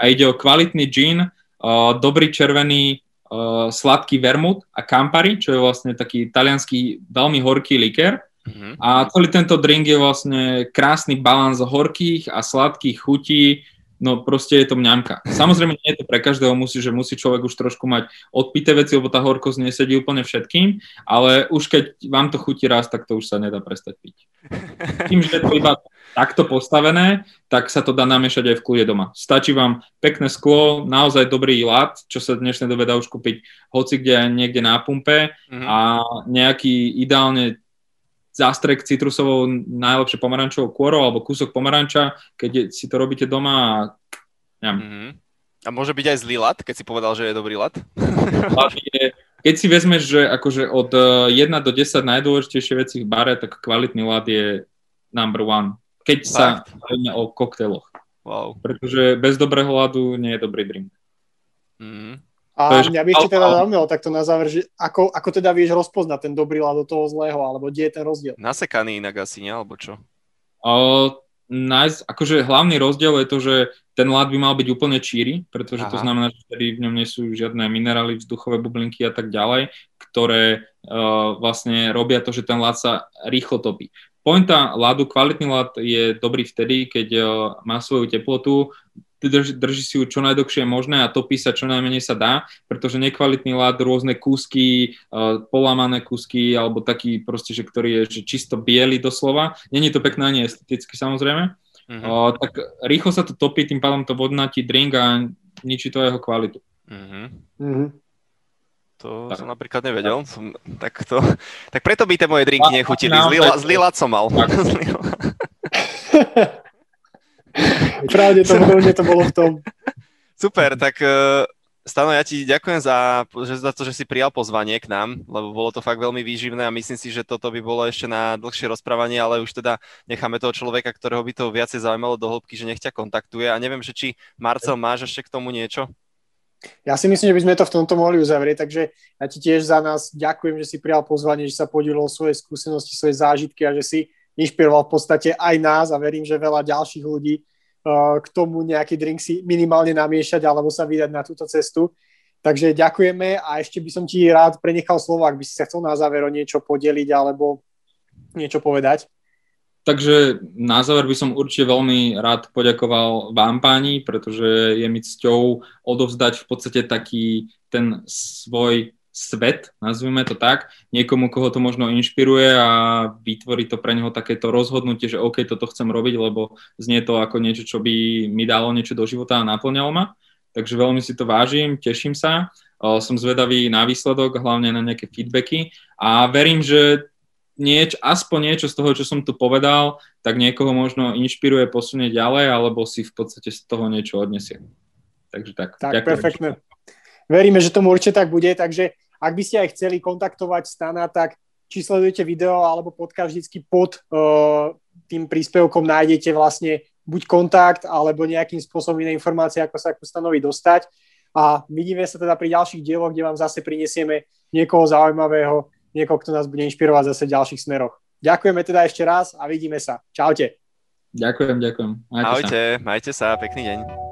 a ide o kvalitný gin, uh, dobrý červený uh, sladký vermut a Campari, čo je vlastne taký talianský veľmi horký likér Uh-huh. A celý tento drink je vlastne krásny balans horkých a sladkých chutí, no proste je to mňamka. Samozrejme nie je to pre každého, musí, že musí človek už trošku mať odpité veci, lebo tá horkosť nesedí úplne všetkým, ale už keď vám to chutí raz, tak to už sa nedá prestať piť. Tým, že je to iba takto postavené, tak sa to dá namiešať aj v kľude doma. Stačí vám pekné sklo, naozaj dobrý lat, čo sa dnešnej dobe dá už kúpiť hoci kde niekde na pumpe uh-huh. a nejaký ideálne zástrek citrusovou najlepšie pomarančovou kôrou alebo kúsok pomaranča, keď si to robíte doma a mm-hmm. A môže byť aj zlý lat, keď si povedal, že je dobrý lat? je, keď si vezmeš, že akože od 1 e, do 10 najdôležitejšie veci v bare, tak kvalitný lat je number one. Keď Fakt? sa bavíme o koktejloch. Wow. Pretože bez dobrého ladu nie je dobrý drink. Mm. A mňa by ešte teda zaujímalo takto na záver, že ako, ako teda vieš rozpoznať ten dobrý ľad od toho zlého, alebo kde je ten rozdiel? Nasekaný inak asi, nie? Alebo čo? O, nice. akože hlavný rozdiel je to, že ten ľad by mal byť úplne číry, pretože Aha. to znamená, že v ňom nie sú žiadne minerály, vzduchové bublinky a tak ďalej, ktoré uh, vlastne robia to, že ten ľad sa rýchlo topí. Pointa ľadu, kvalitný ľad je dobrý vtedy, keď uh, má svoju teplotu, drží, drží si ju čo najdlhšie možné a topí sa čo najmenej sa dá, pretože nekvalitný lad, rôzne kúsky, uh, polamané kúsky, alebo taký proste, že ktorý je že čisto biely doslova. Není to pekné ani esteticky samozrejme. Uh-huh. Uh, tak rýchlo sa to topí, tým pádom to vodnatí drink a ničí to jeho kvalitu. Uh-huh. Uh-huh. To tak. som napríklad nevedel. Som, tak, to, tak preto by tie moje drinky nechutili. Zlý, zlý lad som mal. Pravdepodobne to bolo v tom. Super, tak uh, Stano, ja ti ďakujem za, za to, že si prijal pozvanie k nám, lebo bolo to fakt veľmi výživné a myslím si, že toto by bolo ešte na dlhšie rozprávanie, ale už teda necháme toho človeka, ktorého by to viacej zaujímalo do hĺbky, že nech ťa kontaktuje a neviem, že či Marcel máš ešte k tomu niečo? Ja si myslím, že by sme to v tomto mohli uzavrieť, takže ja ti tiež za nás ďakujem, že si prijal pozvanie, že sa podielil svoje skúsenosti, svoje zážitky a že si inšpiroval v podstate aj nás a verím, že veľa ďalších ľudí k tomu nejaký drink si minimálne namiešať alebo sa vydať na túto cestu. Takže ďakujeme a ešte by som ti rád prenechal slovo, ak by si sa chcel na záver o niečo podeliť alebo niečo povedať. Takže na záver by som určite veľmi rád poďakoval vám páni, pretože je mi cťou odovzdať v podstate taký ten svoj svet, nazvime to tak, niekomu, koho to možno inšpiruje a vytvorí to pre neho takéto rozhodnutie, že OK, toto chcem robiť, lebo znie to ako niečo, čo by mi dalo niečo do života a naplňalo ma. Takže veľmi si to vážim, teším sa, som zvedavý na výsledok, hlavne na nejaké feedbacky a verím, že nieč, aspoň niečo z toho, čo som tu povedal, tak niekoho možno inšpiruje, posunie ďalej, alebo si v podstate z toho niečo odnesie. Takže tak. Tak, ďakujem. perfektne veríme, že tomu určite tak bude, takže ak by ste aj chceli kontaktovať Stana, tak či sledujete video alebo podcast vždycky pod uh, tým príspevkom nájdete vlastne buď kontakt, alebo nejakým spôsobom iné informácie, ako sa k stanovi dostať. A vidíme sa teda pri ďalších dieloch, kde vám zase prinesieme niekoho zaujímavého, niekoho, kto nás bude inšpirovať zase v ďalších smeroch. Ďakujeme teda ešte raz a vidíme sa. Čaute. Ďakujem, ďakujem. Majte Ahojte, sa. majte sa, pekný deň.